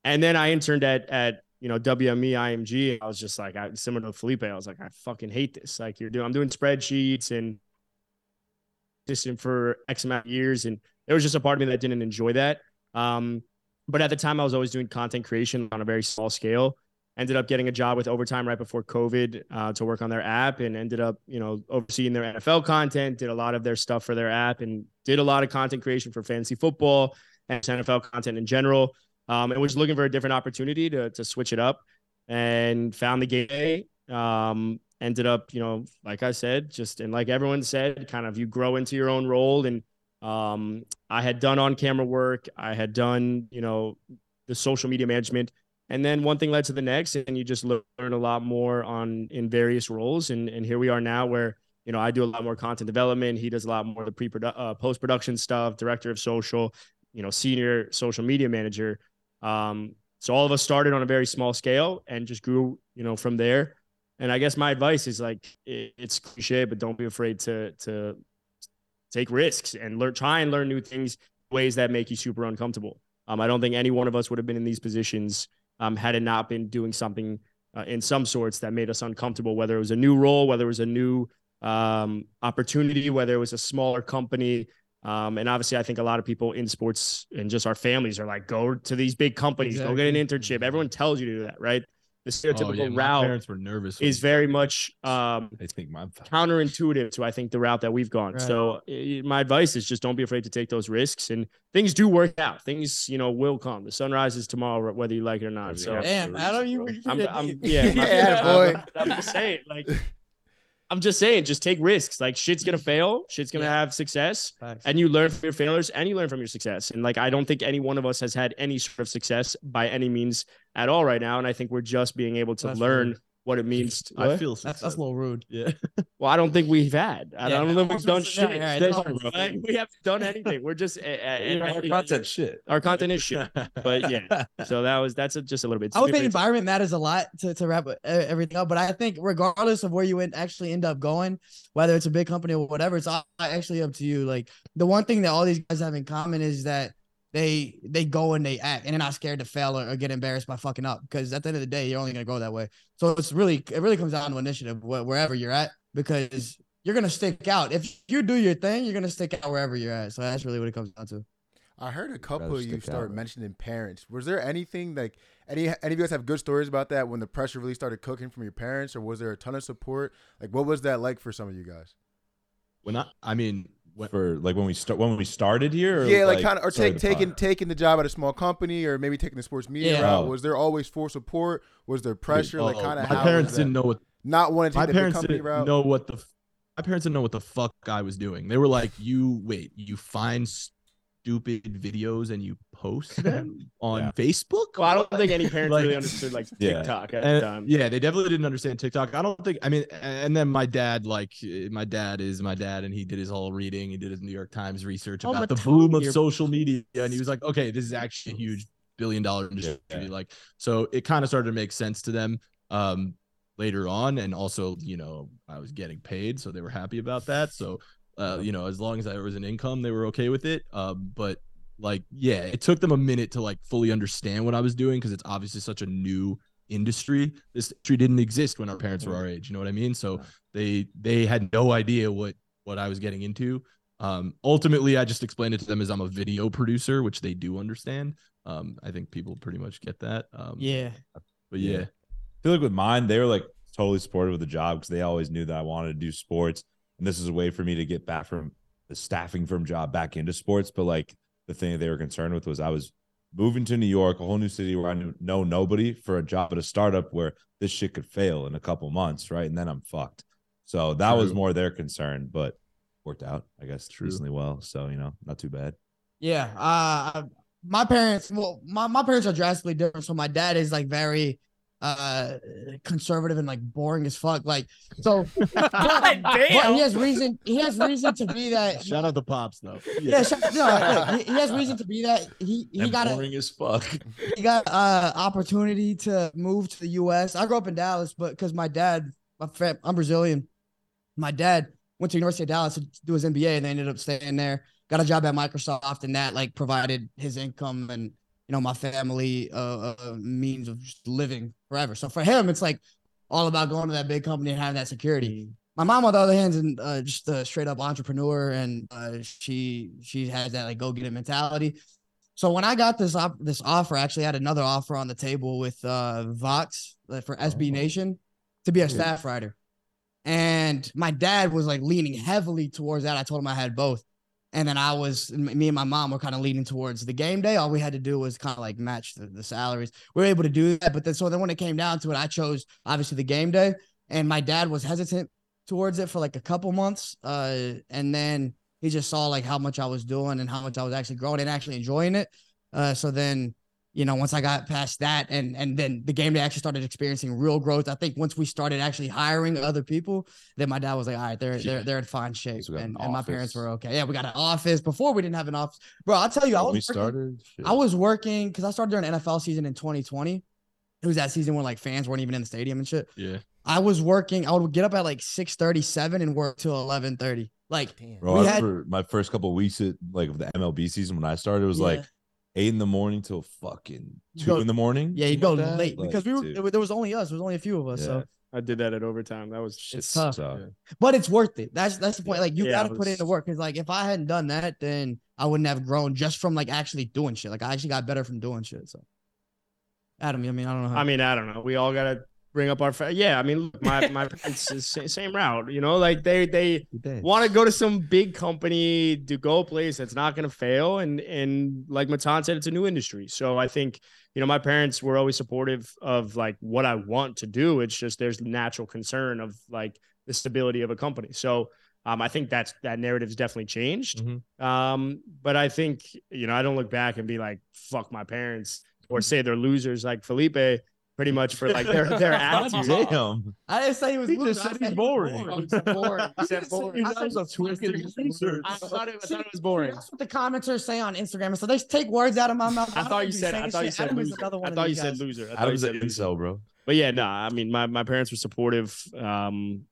and then I interned at at you know WME IMG. I was just like I similar to Felipe. I was like I fucking hate this. Like you're doing, I'm doing spreadsheets and assistant for X amount of years, and there was just a part of me that didn't enjoy that. Um, but at the time, I was always doing content creation on a very small scale. Ended up getting a job with Overtime right before COVID uh, to work on their app, and ended up you know overseeing their NFL content. Did a lot of their stuff for their app, and did a lot of content creation for fantasy football and NFL content in general. Um, and was looking for a different opportunity to to switch it up, and found the game. Um, ended up, you know, like I said, just and like everyone said, kind of you grow into your own role. And um, I had done on camera work, I had done, you know, the social media management, and then one thing led to the next, and you just learn a lot more on in various roles. And and here we are now, where you know I do a lot more content development. He does a lot more of the pre uh, post production stuff, director of social, you know, senior social media manager. Um, so all of us started on a very small scale and just grew, you know, from there. And I guess my advice is like it, it's cliche, but don't be afraid to to take risks and learn, try and learn new things, ways that make you super uncomfortable. Um, I don't think any one of us would have been in these positions um, had it not been doing something uh, in some sorts that made us uncomfortable, whether it was a new role, whether it was a new um, opportunity, whether it was a smaller company. Um, and obviously, I think a lot of people in sports and just our families are like, go to these big companies, go get an internship. Everyone tells you to do that, right? The Oh, stereotypical yeah, route parents were nervous. is very much um, I think my counterintuitive to I think the route that we've gone. Right. So eh, my advice is just don't be afraid to take those risks, and things do work out. Things you know will come. The sun rises tomorrow, whether you like it or not. So Damn, Adam, you, you I'm, I'm deep. yeah, my- Yeah, boy. I'm just saying, like, I'm just saying, just take risks. Like, shit's gonna mm-hmm. fail, shit's gonna have success, Facts. and you learn from your failures, and you learn from your success. And like, I don't think any one of us has had any sort of success by any means at all right now. And I think we're just being able to That's learn. What it means. To, I feel That's that's a little rude. yeah. Well, I don't think we've had. I Yeah, don't I think we've done gonna say, shit. yeah, That's no, right. right. we haven't done anything. We're just uh, uh, our content shit. Our content is shit. But yeah, so that was that's a, just a little bit. I would think environment matters a lot to, to wrap everything up, but I think regardless of where you end, actually end up going, whether it's a big company or whatever, it's all actually up to you. Like the one thing that all these guys have in common is that they they go and they act and they're not scared to fail or, or get embarrassed by fucking up because at the end of the day you're only gonna go that way. So it's really it really comes down to initiative wh- wherever you're at because you're gonna stick out. If you do your thing, you're gonna stick out wherever you're at. So that's really what it comes down to. I heard a couple of you start out. mentioning parents. Was there anything like any any of you guys have good stories about that when the pressure really started cooking from your parents, or was there a ton of support? Like, what was that like for some of you guys? When I, I mean, when, For like when we start when we started here. Or yeah, like, kind of, or started take, taking pod? taking the job at a small company, or maybe taking the sports media Yeah. route. Oh. Was there always full support? Was there pressure? like, kind of my parents didn't know what not wanting to my the parents company didn't route. know what the my parents didn't know what the fuck I was doing. They were like, "You wait, you find stupid videos and you post them on Yeah. Facebook." Well, I don't think any parents Like- really understood like Yeah. TikTok at And- the time. yeah, they definitely didn't understand TikTok. I don't think. I mean, and then my dad, like, my dad is my dad, and he did his whole reading. He did his New York Times research Oh, about the boom of social media, and he was like, "Okay, this is actually a huge billion dollar industry." Yeah. Like, so it kind of started to make sense to them um, later on, and also, you know, I was getting paid, so they were happy about that. So, uh, you know, as long as there was an income, they were okay with it. Um, but like, yeah, it took them a minute to like fully understand what I was doing because it's obviously such a new industry. This industry didn't exist when our parents were our age. You know what I mean? So they they had no idea what what I was getting into. Um, ultimately, I just explained it to them as I'm a video producer, which they do understand. Um, I think people pretty much get that. Um, Yeah. but Yeah. yeah, I feel like with mine, they were like totally supportive of the job because they always knew that I wanted to do sports, and this is a way for me to get back from the staffing firm job back into sports. But like the thing that they were concerned with was I was moving to New York, a whole new city where I knew know nobody for a job at a startup where this shit could fail in a couple months, right? And then I'm fucked. So that was more their concern, but worked out, I guess, True. reasonably well. So you know, not too bad. Yeah. Uh my parents well my, my parents are drastically different. So my dad is like very uh conservative and like boring as fuck. Like so but, but he has reason he has reason to be that shout out the pops though. yeah, sh- no, look, he, he has reason to be that. He he And got a, boring as fuck. he got uh opportunity to move to the U.S. I grew up in Dallas, but because my dad, my fam- I'm Brazilian. My dad went to University of Dallas to do his MBA, and they ended up staying there. Got a job at Microsoft, and that like provided his income and you know my family uh, uh means of just living forever. So for him, it's like all about going to that big company and having that security. My mom, on the other hand, is uh, just a straight up entrepreneur, and uh, she she has that like go get it mentality. So when I got this op- this offer, I actually had another offer on the table with uh, Vox uh, for SB Oh. Nation to be a staff writer, and my dad was like leaning heavily towards that. I told him I had both, and then I was me and my mom were kind of leaning towards the game day. All we had to do was kind of like match the, the salaries. We were able to do that, but then so then when it came down to it, I chose obviously the game day, and my dad was hesitant towards it for like a couple months, uh, and then he just saw like how much I was doing and how much I was actually growing and actually enjoying it. Uh, so then, you know, once I got past that and and then the game day actually started experiencing real growth. I think once we started actually hiring other people, then my dad was like, all right, they're they're they're in fine shape. So and, an and my parents were okay. Yeah, we got an office. Before we didn't have an office. Bro, I'll tell you, I was we working- started. shit. I was working because I started during NFL season in 2020. It was that season when like fans weren't even in the stadium and shit. Yeah. I was working. I would get up at like 6:37 and work till 11:30. Like Bro, we I had- remember my first couple of weeks at like of the MLB season when I started it was Yeah. like eight in the morning till fucking two go- in the morning. Yeah, you go like that. late Like, because we were dude, there, there was only us. There was only a few of us. So, I did that at overtime. That was shit it's tough. sucked. but it's worth it. That's that's the point. Like you Yeah, got to it put in the work because like if I hadn't done that, then I wouldn't have grown just from like actually doing shit. Like I actually got better from doing shit. So, Adam, I mean, I don't know. How, I mean, I don't know. We all gotta bring up our. Fa- yeah, I mean, look, my my parents same route. You know, like they they want to go to some big company to go a place that's not going to fail and and like Matan said it's a new industry so i think you know my parents were always supportive of like what i want to do it's just there's natural concern of like the stability of a company so um, I think that's that narrative's definitely changed. Mhm. Um, but I think you know I don't look back and be like fuck my parents or say they're losers like Felipe pretty much for like their their attitude. Damn. I didn't say he was. He just I said he's he boring. was boring. He said boring. I said- a twisted loser. I thought it, I See, thought it was boring. That's what the commenters say on Instagram. So they take words out of my mouth. I don't thought you said I thought you said Adam loser. another one I thought you said guys. loser. I thought you said an loser. incel, bro. But yeah, no, I mean my, my parents were supportive. Um,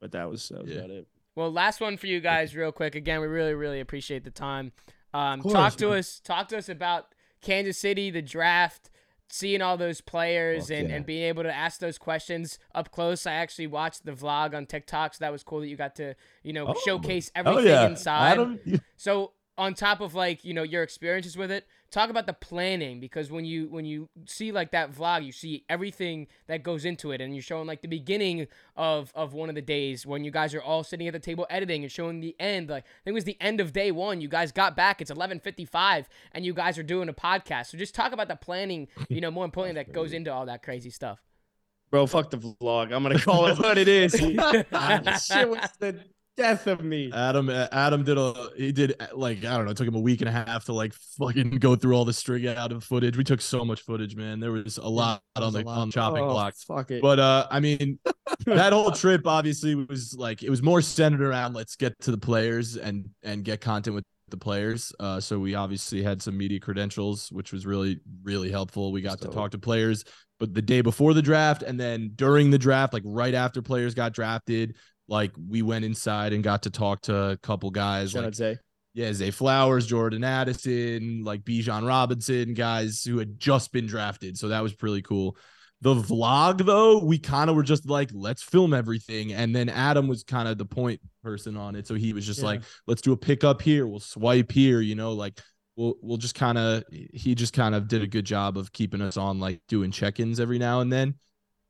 but that was, that was Yeah. about it. Well, last one for you guys, real quick. Again, we really, really appreciate the time. Um, course, talk to man. us. Talk to us about Kansas City, the draft, seeing all those players, and, yeah. and being able to ask those questions up close. I actually watched the vlog on TikTok, so that was cool that you got to, you know, Oh, showcase everything yeah. inside. Adam, you- So on top of like you know your experiences with it, talk about the planning because when you when you see like that vlog, you see everything that goes into it, and you're showing like the beginning of of one of the days when you guys are all sitting at the table editing and showing the end. Like I think it was the end of day one. You guys got back. It's 11:55, and you guys are doing a podcast. So just talk about the planning. You know, more importantly, that goes into all that crazy stuff. Bro, fuck the vlog. I'm gonna call it what it is. shit was the death of me. Adam Adam did a he did like I don't know, it took him a week and a half to like fucking go through all the string out of footage. We took so much footage, man. There was a lot there on the lot. on chopping Oh, block. Fuck it. But uh I mean that whole trip obviously was like it was more centered around let's get to the players and and get content with the players. Uh so we obviously had some media credentials, which was really, really helpful. We got to talk to players, but the day before the draft and then during the draft, like right after players got drafted, like we went inside and got to talk to a couple guys Shout like Zay. yeah, Zay Flowers, Jordan Addison, like Bijan Robinson, guys who had just been drafted. So that was pretty cool. The vlog, though, we kind of were just like, let's film everything. And then Adam was kind of the point person on it. So he was just Yeah. like, let's do a pickup here. We'll swipe here, you know, like we'll we'll just kind of he just kind of did a good job of keeping us on like doing check-ins every now and then.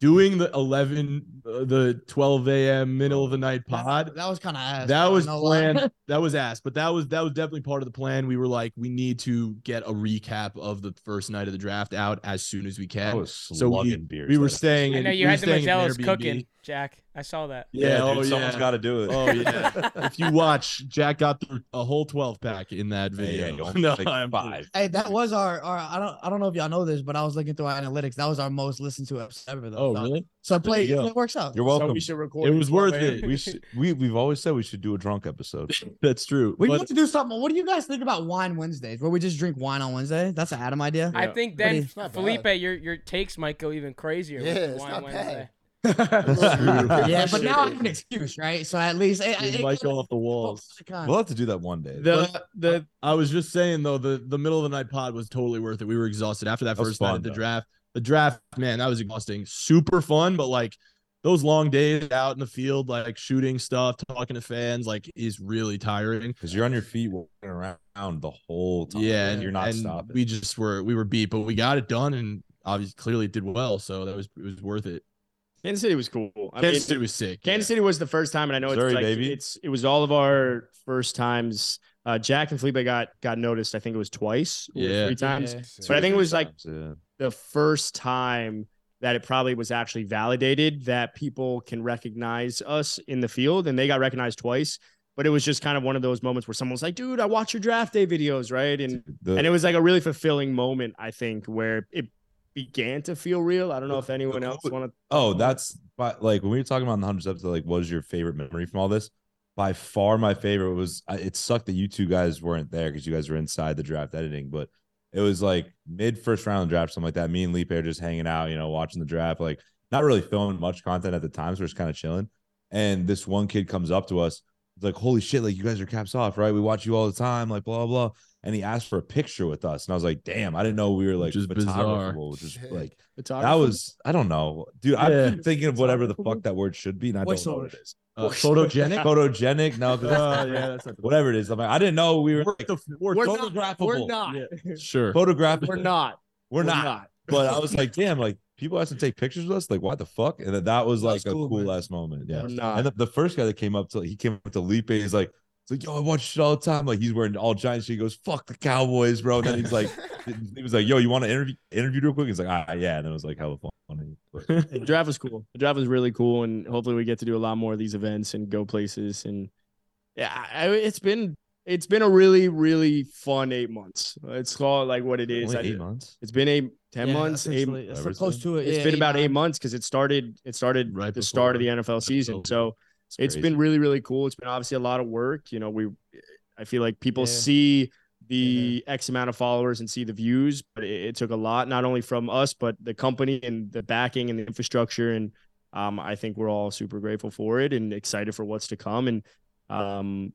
Doing the 11, uh, the 12 a.m. middle of the night pod. That, that was kind of ass. That was no lie. planned. that was ass, but that was that was definitely part of the plan. We were like, we need to get a recap of the first night of the draft out as soon as we I can. was So we- beers. we were staying. I know we you were had the staying in Modelo's Airbnb. cooking, Jack. I saw that. Yeah, dude, oh someone's yeah. got to do it. Oh yeah. if you watch, Jack got through a whole 12 pack in that Yeah, video. yeah, no, take I'm five. Hey, that was our, our. I don't. I don't know if y'all know this, but I was looking through our analytics. That was our most listened to episode ever. Though. Oh So- really? So it play. you. It works out. You're So welcome. we should record. It was worth it. we should, we we've always said we should do a drunk episode. That's true. We But- need to do something. What do you guys think about wine Wednesdays, where we just drink wine on Wednesday? That's an Adam idea. I think then Felipe, bad. your your takes might go even crazier. Yeah, with it's Wine not Wednesday. bad. Yeah, but now I have an excuse, right? So at least it, it it- might go off the walls. We'll have to do that one day. The the uh, I was just saying though, the the middle of the night pod was totally worth it. We were exhausted after that That was first night of the though. draft. The draft, man, that was exhausting. Super fun, but like those long days out in the field, like shooting stuff, talking to fans, like is really tiring. Because you're on your feet walking around the whole time. Yeah, and you're not and stopping. We just were we were beat, but we got it done, and obviously clearly it did well. So that was it was worth it. Kansas City was cool. I Kansas mean, City was sick. Kansas City was the first time, and I know Missouri, it's like baby. it's it was all of our first times. Uh, Jack and Felipe got got noticed. I think it was twice, Yeah. three times. Yeah. But I think it was like Yeah. the first time that it probably was actually validated that people can recognize us in the field, and they got recognized twice. But it was just kind of one of those moments where someone was like, "Dude, I watch your draft day videos, right?" And The- and it was like a really fulfilling moment, I think, where it began to feel real. I don't know if anyone else want to. Oh, that's but like when we were talking about in the hundreds episode, like what is your favorite memory from all this? By far, my favorite was it sucked that you two guys weren't there because you guys were inside the draft editing, but it was like mid first round draft, something like that. Me and Leap are just hanging out, you know, watching the draft, like not really filming much content at the time, so we're just kind of chilling. And this one kid comes up to us, it's like, "Holy shit! Like you guys are caps off, right? We watch you all the time, like blah blah." Blah. and he asked for a picture with us, and I was like, damn, I didn't know we were like Which is bizarre. photographable, Which Shit. like that was I don't know, dude. Yeah. I've been thinking of whatever the fuck that word should be, and I Voice don't know what it is. Uh, photogenic. Photogenic? No, 'cause Uh, yeah, that's not the whatever it is. I'm like, I didn't know we were We're like, the- we're We're photographable. not. We're not. Yeah, sure. photographable. We're not. We're We're not. not. But I was like, damn, like people have to take pictures with us. Like, what the fuck? And then that was like That's a cool, cool ass moment. Yeah. And the, the first guy that came up to he came up to Lipe, he's like, he's like, yo, I watch it all the time. Like he's wearing all giant shit. He goes, fuck the Cowboys, bro. And then he's like, he was like, yo, you want to interview interview real quick? He's like, ah, yeah. And it was like hella funny. But The draft was cool. The draft was really cool, and hopefully we get to do a lot more of these events and go places. And yeah, I, it's been it's been a really really fun eight months. Let's call it like what it is. only I- eight months. It's been eight, ten Yeah, months. Eight, essentially. It's whatever so it's close to it. it's yeah, been about eight months because it started. It started Right the start of the NFL season. So it's crazy. been really really cool. It's been obviously a lot of work. You know, we I feel like people Yeah. see the X amount of followers and see the views, but it, it took a lot, not only from us, but the company and the backing and the infrastructure. And um, I think we're all super grateful for it and excited for what's to come. And um,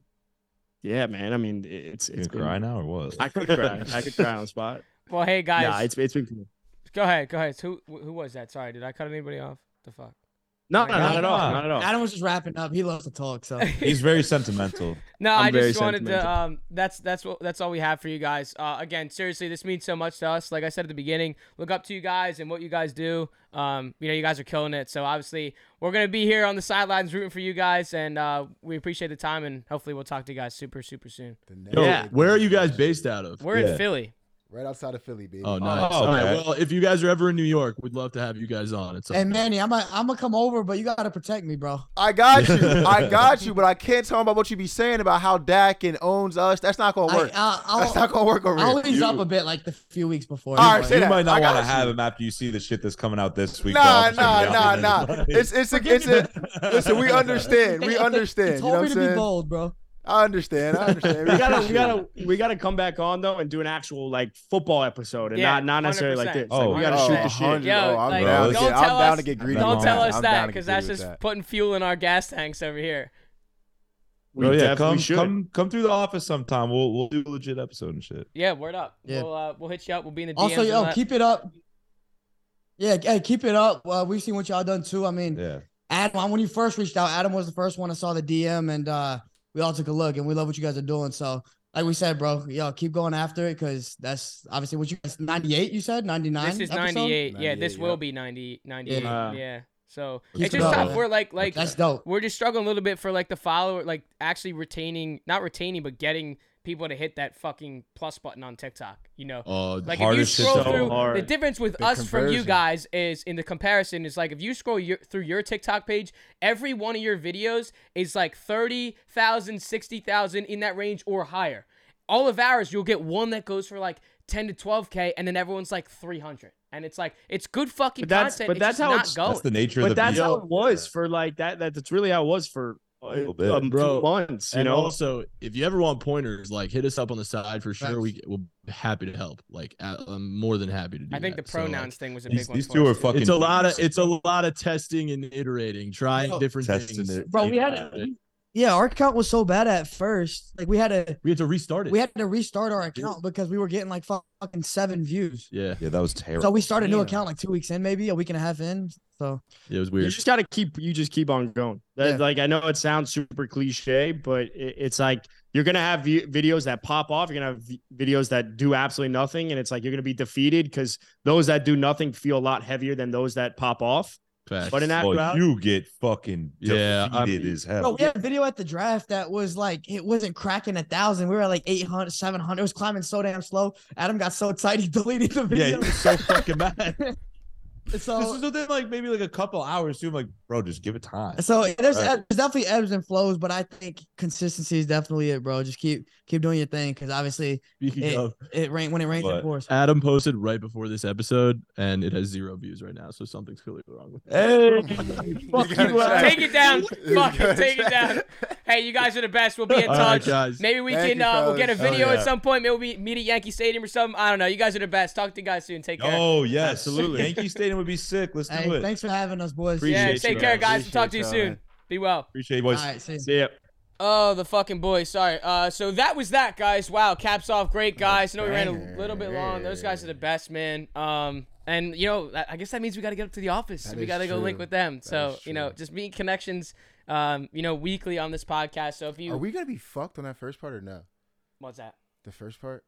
yeah, man, I mean, it's You it's gonna been, cry now or what? I could cry. I could cry on the spot. Well, hey guys, Yeah, it's it's been cool. go ahead, go ahead. Who who was that? Sorry, did I cut anybody off? The fuck. No, no, not at all. Not at all. Adam was just wrapping up. He loves to talk. So He's very sentimental. No, I'm I just wanted to. Um, that's that's what that's all we have for you guys. Uh, again, seriously, this means so much to us. Like I said at the beginning, look up to you guys and what you guys do. Um, you know, you guys are killing it. So obviously, we're gonna be here on the sidelines rooting for you guys, and uh, we appreciate the time. And hopefully, we'll talk to you guys super super soon. Yo, Yeah. where are you guys based out of? We're Yeah. in Philly. Right outside of Philly, baby. Oh, nice. Oh, All right. okay. Well, if you guys are ever in New York, we'd love to have you guys on. It's Hey Manny, I'm gonna I'm gonna come over, but you gotta protect me, bro. I got you. I got you, but I can't tell him about what you be saying about how Dak and owns us. That's not gonna work. Uh, I'll, I'll, That's not gonna work over I'll here. ease up a bit like the few weeks before. All right, but- say you that. might not want to have him after you see the shit that's coming out this week. Nah, dog. nah, nah, nah. It's it's a it's a listen. We understand. We He understand. You know what me I'm to be bold, bro. I understand. I understand. we gotta we gotta we gotta come back on though and do an actual like football episode and Yeah, not not necessarily like 100%. this. Oh, like, we gotta oh, shoot oh, the shit. 100. Yo, Oh, I'm like, down don't get- I'm tell down us, to get greedy don't tell that. us I'm that because that's just that. putting fuel in our gas tanks over here. We Bro, yeah, come should. come come through the office sometime. We'll we'll do a legit episode and shit. Yeah, word up. Yeah. We'll uh, we'll hit you up. We'll be in the DMs. Also, yo, keep it up. Yeah, hey, keep it up. Uh, we've seen what y'all done too. I mean, Yeah. Adam, when you first reached out, Adam was the first one that saw the DM, and uh, we all took a look, and we love what you guys are doing. So, like we said, bro, yo, keep going after it because that's obviously what you guys. Ninety eight, you said ninety nine. This is 98. Yeah, 98, this will be 90, 98. Yeah. Yeah. So Keep it's just up, tough. We're like, like That's dope. we're just struggling a little bit for like the follower, like actually retaining, not retaining, but getting people to hit that fucking plus button on TikTok. You know, Oh, like if you hardest shit scroll so through, the difference with The us from you guys is in the comparison is like if you scroll your, through your TikTok page, every one of your videos is like 30,000, 60,000 in that range or higher. All of ours, you'll get one that goes for like 10 to 12K, and then everyone's like 300. And it's like, it's good fucking But that's- content. but it's that's just how not it's- going. That's the nature of But the that's beast. how it was for like that. that that's really how it was for little bit. um, Bro, two months. You and know, also, if you ever want pointers, like hit us up on the side for sure. Facts. We we'll be happy to help. Like I'm more than happy to do. I think the that. So, pronouns thing was a These, big one. these two us, are too. fucking. it's a lot of it's a lot of testing and iterating, trying Bro, different things. it. Bro, we had yeah, our account was so bad at first. Like we had to We had to restart it. we had to restart our account because we were getting like fucking seven views. yeah, Yeah, that was terrible. So we started a new Damn. account like two weeks in, maybe a week and a half in. So it was weird. you just got to keep. You just keep on going. That, Yeah. Like I know it sounds super cliche, but it, it's like you're gonna have vi- videos that pop off. You're gonna have vi- videos that do absolutely nothing, and it's like you're gonna be defeated because those that do nothing feel a lot heavier than those that pop off. Facts. But in oh, Well, actuality, you get fucking Yeah, I defeated mean- as hell. Bro, we had a video at the draft that was like it wasn't cracking a thousand. We were at like 800, 700. It was climbing so damn slow. Adam got so excited he deleted the video. yeah, video. he was so fucking mad. so this was within like maybe like a couple hours too. I'm like, bro, just give it time. so there's, Right. there's definitely ebbs and flows, but I think consistency is definitely it, bro. Just keep keep doing your thing because obviously Speaking it, of, it rain when it rains But- it pours. Adam posted right before this episode, and it has zero views right now. So something's clearly wrong with it. Hey, fuck gotta you, Take it down. You Fucking gotta take it down. Hey, you guys are the best. We'll be in All right, touch. guys. Maybe we Thank can you, uh, we'll get a video Oh, at some point. Maybe we meet at Yankee Stadium or something. I don't know. You guys are the best. Talk to you guys soon. Take care. Oh yes, Absolutely. Yankee Stadium would be sick. Let's do Hey, it. thanks for having us, boys. Appreciate yeah, you, take man. care, guys. We'll talk to you soon. man. Be well. Appreciate you boys. All right, see. See ya. Oh, the fucking boys. Sorry. Uh, so that was that, guys. Wow, caps off, great guys. I know we ran a little bit long. Those guys are the best, man. Um, and you know, I I guess that means we got to get up to the office. That we got to go link with them. That so you know, just meet connections. Um, you know, weekly on this podcast. So if you, Are we gonna be fucked on that first part or no? what's that? The first part.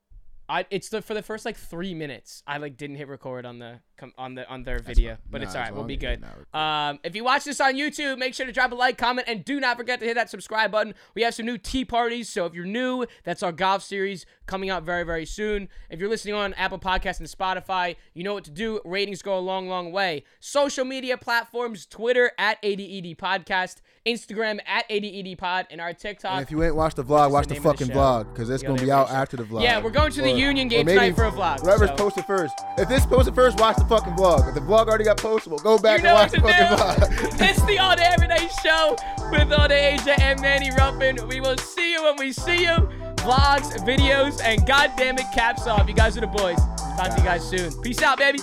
I it's the for the first like three minutes. I like didn't hit record on the com- on the on their video, fine. but Nah, it's all right. We'll be good. Um, if you watch this on YouTube, make sure to drop a like, comment, and do not forget to hit that subscribe button. We have some new tee parties, so if you're new, that's our golf series coming out very very soon. If you're listening on Apple Podcasts and Spotify, you know what to do. Ratings go a long long way. Social media platforms: Twitter at ADED Podcast, Instagram at ADED Pod, and our TikTok. And if you ain't watched the vlog, watch the the fucking show? vlog because it's gonna be out show. after the vlog. Yeah, we're going to the Or- Union game tonight for a vlog, Whoever's so- posted first. If this posted first, watch the fucking vlog. If the vlog already got posted, we'll go back You know and watch the fucking do. vlog. it's the All Day Everyday Show with All Day AJ and Manny Ruffin. We will see you when we see you. Vlogs, videos, and goddamn it, caps off. You guys are the boys. Talk to you guys soon. Peace out, baby.